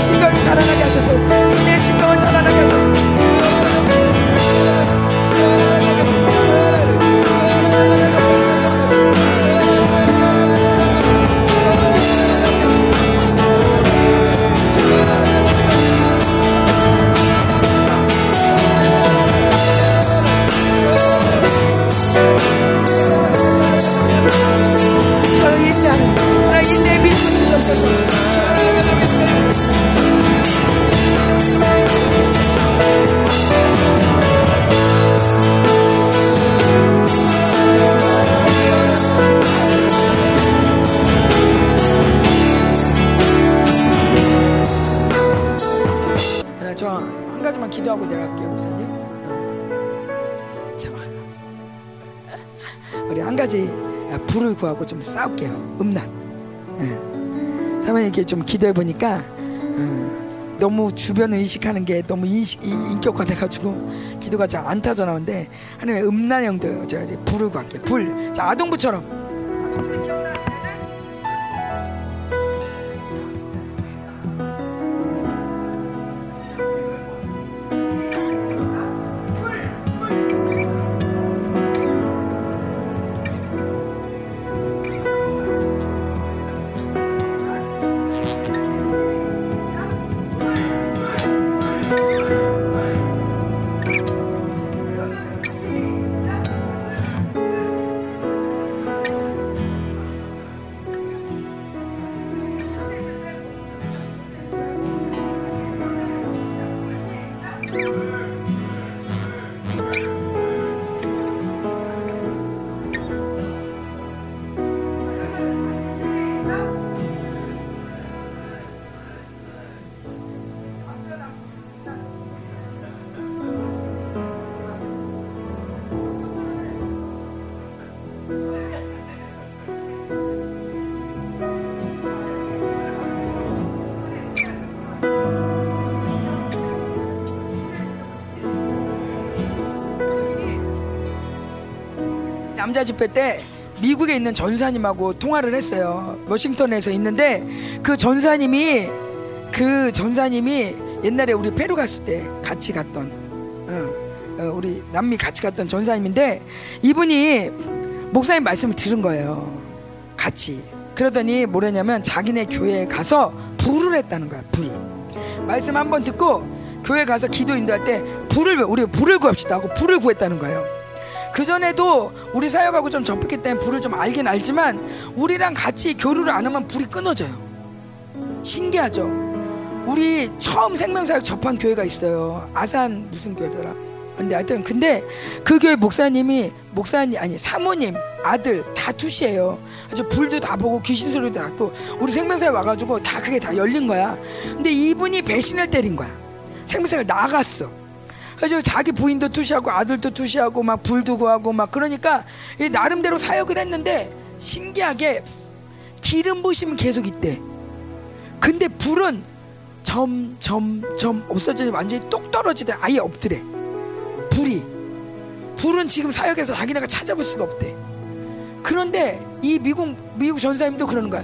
신경이 자라나게 하소서 인내 신경을 구하고 좀 싸울게요. 음란. 예. 사모님 이렇게 좀 기도해 보니까 어, 너무 주변 의식하는 게 너무 인식 이- 인격화돼가지고 기도가 잘 안 타져 나오는데 하나님의 음란 형들 제가 이제 불을 구할게요. 불. 자 아동부처럼. 남자 집회 때 미국에 있는 전사님하고 통화를 했어요. 워싱턴에서 있는데 그 전사님이 그 전사님이 옛날에 우리 페루 갔을 때 같이 갔던 어, 어, 우리 남미 같이 갔던 전사님인데 이분이 목사님 말씀을 들은 거예요. 같이 그러더니 뭐랬냐면 자기네 교회에 가서 불을 했다는 거야. 불 말씀 한 번 듣고 교회 가서 기도 인도할 때 불을 우리 불을 구합시다 하고 불을 구했다는 거예요. 그 전에도 우리 사역하고 좀 접했기 때문에 불을 좀 알긴 알지만 우리랑 같이 교류를 안 하면 불이 끊어져요. 신기하죠. 우리 처음 생명사역 접한 교회가 있어요. 아산 무슨 교회더라. 근데 하여튼 근데 그 교회 목사님이 목사님 아니 사모님 아들 다 투시예요. 아주 불도 다 보고 귀신 소리도 다 듣고 우리 생명사에 와가지고 다 그게 다 열린 거야. 근데 이분이 배신을 때린 거야. 생명사를 나갔어. 그래서 자기 부인도 투시하고 아들도 투시하고 막 불도 구하고 막 그러니까 이 나름대로 사역을 했는데 신기하게 기름 부심은 계속 있대. 근데 불은 점점점 없어지니 완전히 똑 떨어지대 아예 없더래. 불이 불은 지금 사역에서 자기네가 찾아볼 수가 없대. 그런데 이 미국 미국 전사님도 그러는 거야.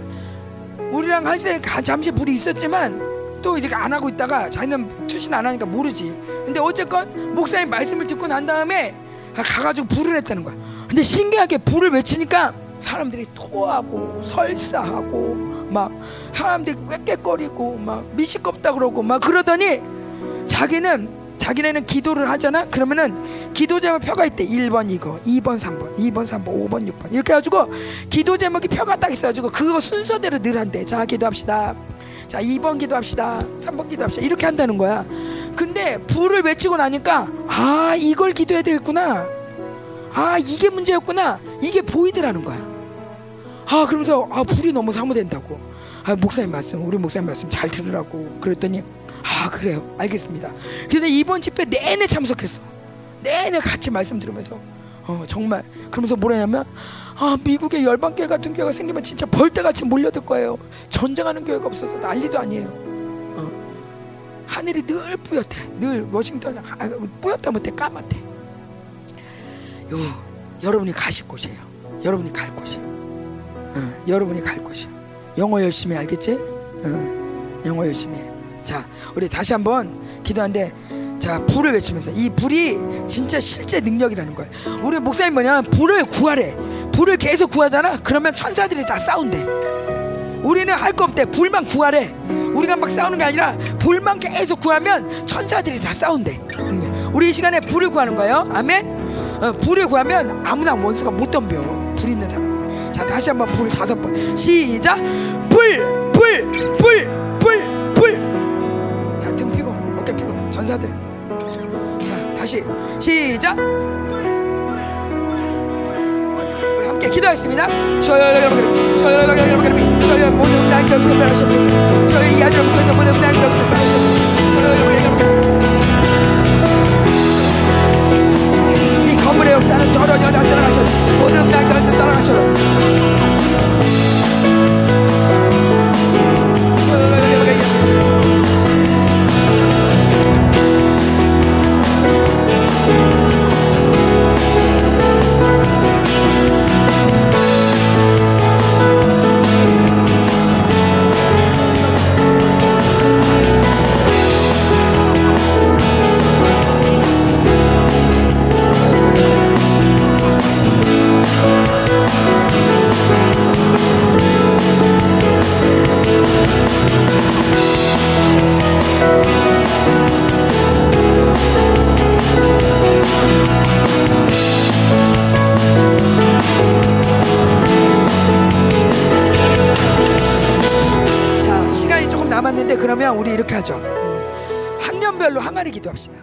우리랑 할 때 잠시 불이 있었지만 또 이렇게 안 하고 있다가 자기는 투신 안 하니까 모르지. 근데 어쨌건 목사님 말씀을 듣고 난 다음에 가가지고 불을 했다는 거야. 근데 신기하게 불을 외치니까 사람들이 토하고 설사하고 막 사람들이 꽥꽥거리고 막 미식겁다 그러고 막 그러더니 자기는 자기네는 기도를 하잖아. 그러면은 기도 제목 표가 있대. 1번 이거, 2번 3번, 2번 3번, 5번 6번 이렇게 해 가지고 기도 제목이 표가 딱 있어 가지고 그거 순서대로 늘 한대. 자 기도합시다. 자 2번 기도합시다. 3번 기도합시다. 이렇게 한다는 거야. 근데 불을 외치고 나니까 아 이걸 기도해야 되겠구나. 아 이게 문제였구나. 이게 보이더라는 거야. 아 그러면서 아 불이 너무 사모된다고. 아 목사님 말씀, 우리 목사님 말씀 잘 들으라고 그랬더니 아 그래요 알겠습니다 근데 이번 집회 내내 참석했어 내내 같이 말씀 들으면서 어 정말 그러면서 뭐라냐면 아 미국에 열방교회 같은 교회가 생기면 진짜 벌떼같이 몰려들 거예요 전쟁하는 교회가 없어서 난리도 아니에요 어. 하늘이 늘 뿌옇대 늘 워싱턴 아, 뿌옇다 못해 까맣대 요 여러분이 가실 곳이에요 여러분이 갈 곳이 어, 여러분이 갈 곳이 영어 열심히 알겠지? 어, 영어 열심히 해 자, 우리 다시 한번 기도하는데 자, 불을 외치면서 이 불이 진짜 실제 능력이라는 거예요. 우리 목사님 뭐냐? 불을 구하래. 불을 계속 구하잖아. 그러면 천사들이 다 싸운대. 우리는 할 거 없대. 불만 구하래. 우리가 막 싸우는 게 아니라 불만 계속 구하면 천사들이 다 싸운대. 음, 우리 이 시간에 불을 구하는 거예요. 아멘. 어, 불을 구하면 아무나 원수가 못 덤벼. 불 있는 사람. 자 다시 한번 불 다섯 번. 시작. 불, 불, 불, 불, 불. 자등 피고 어깨 피고 전사들. 자 다시 시작. 함께 기도하겠습니다. 저희 여러분, 저희 여러분, 저희 모든 나이들 불러하셨고, 저희 아들 목사님 모든 나이들 여러분. 이 건물의 역사는 여러 여러 따라가셔도 모든 나이들 따라가셔 그러면 우리 이렇게 하죠. 음, 학년별로 항아리 기도합시다.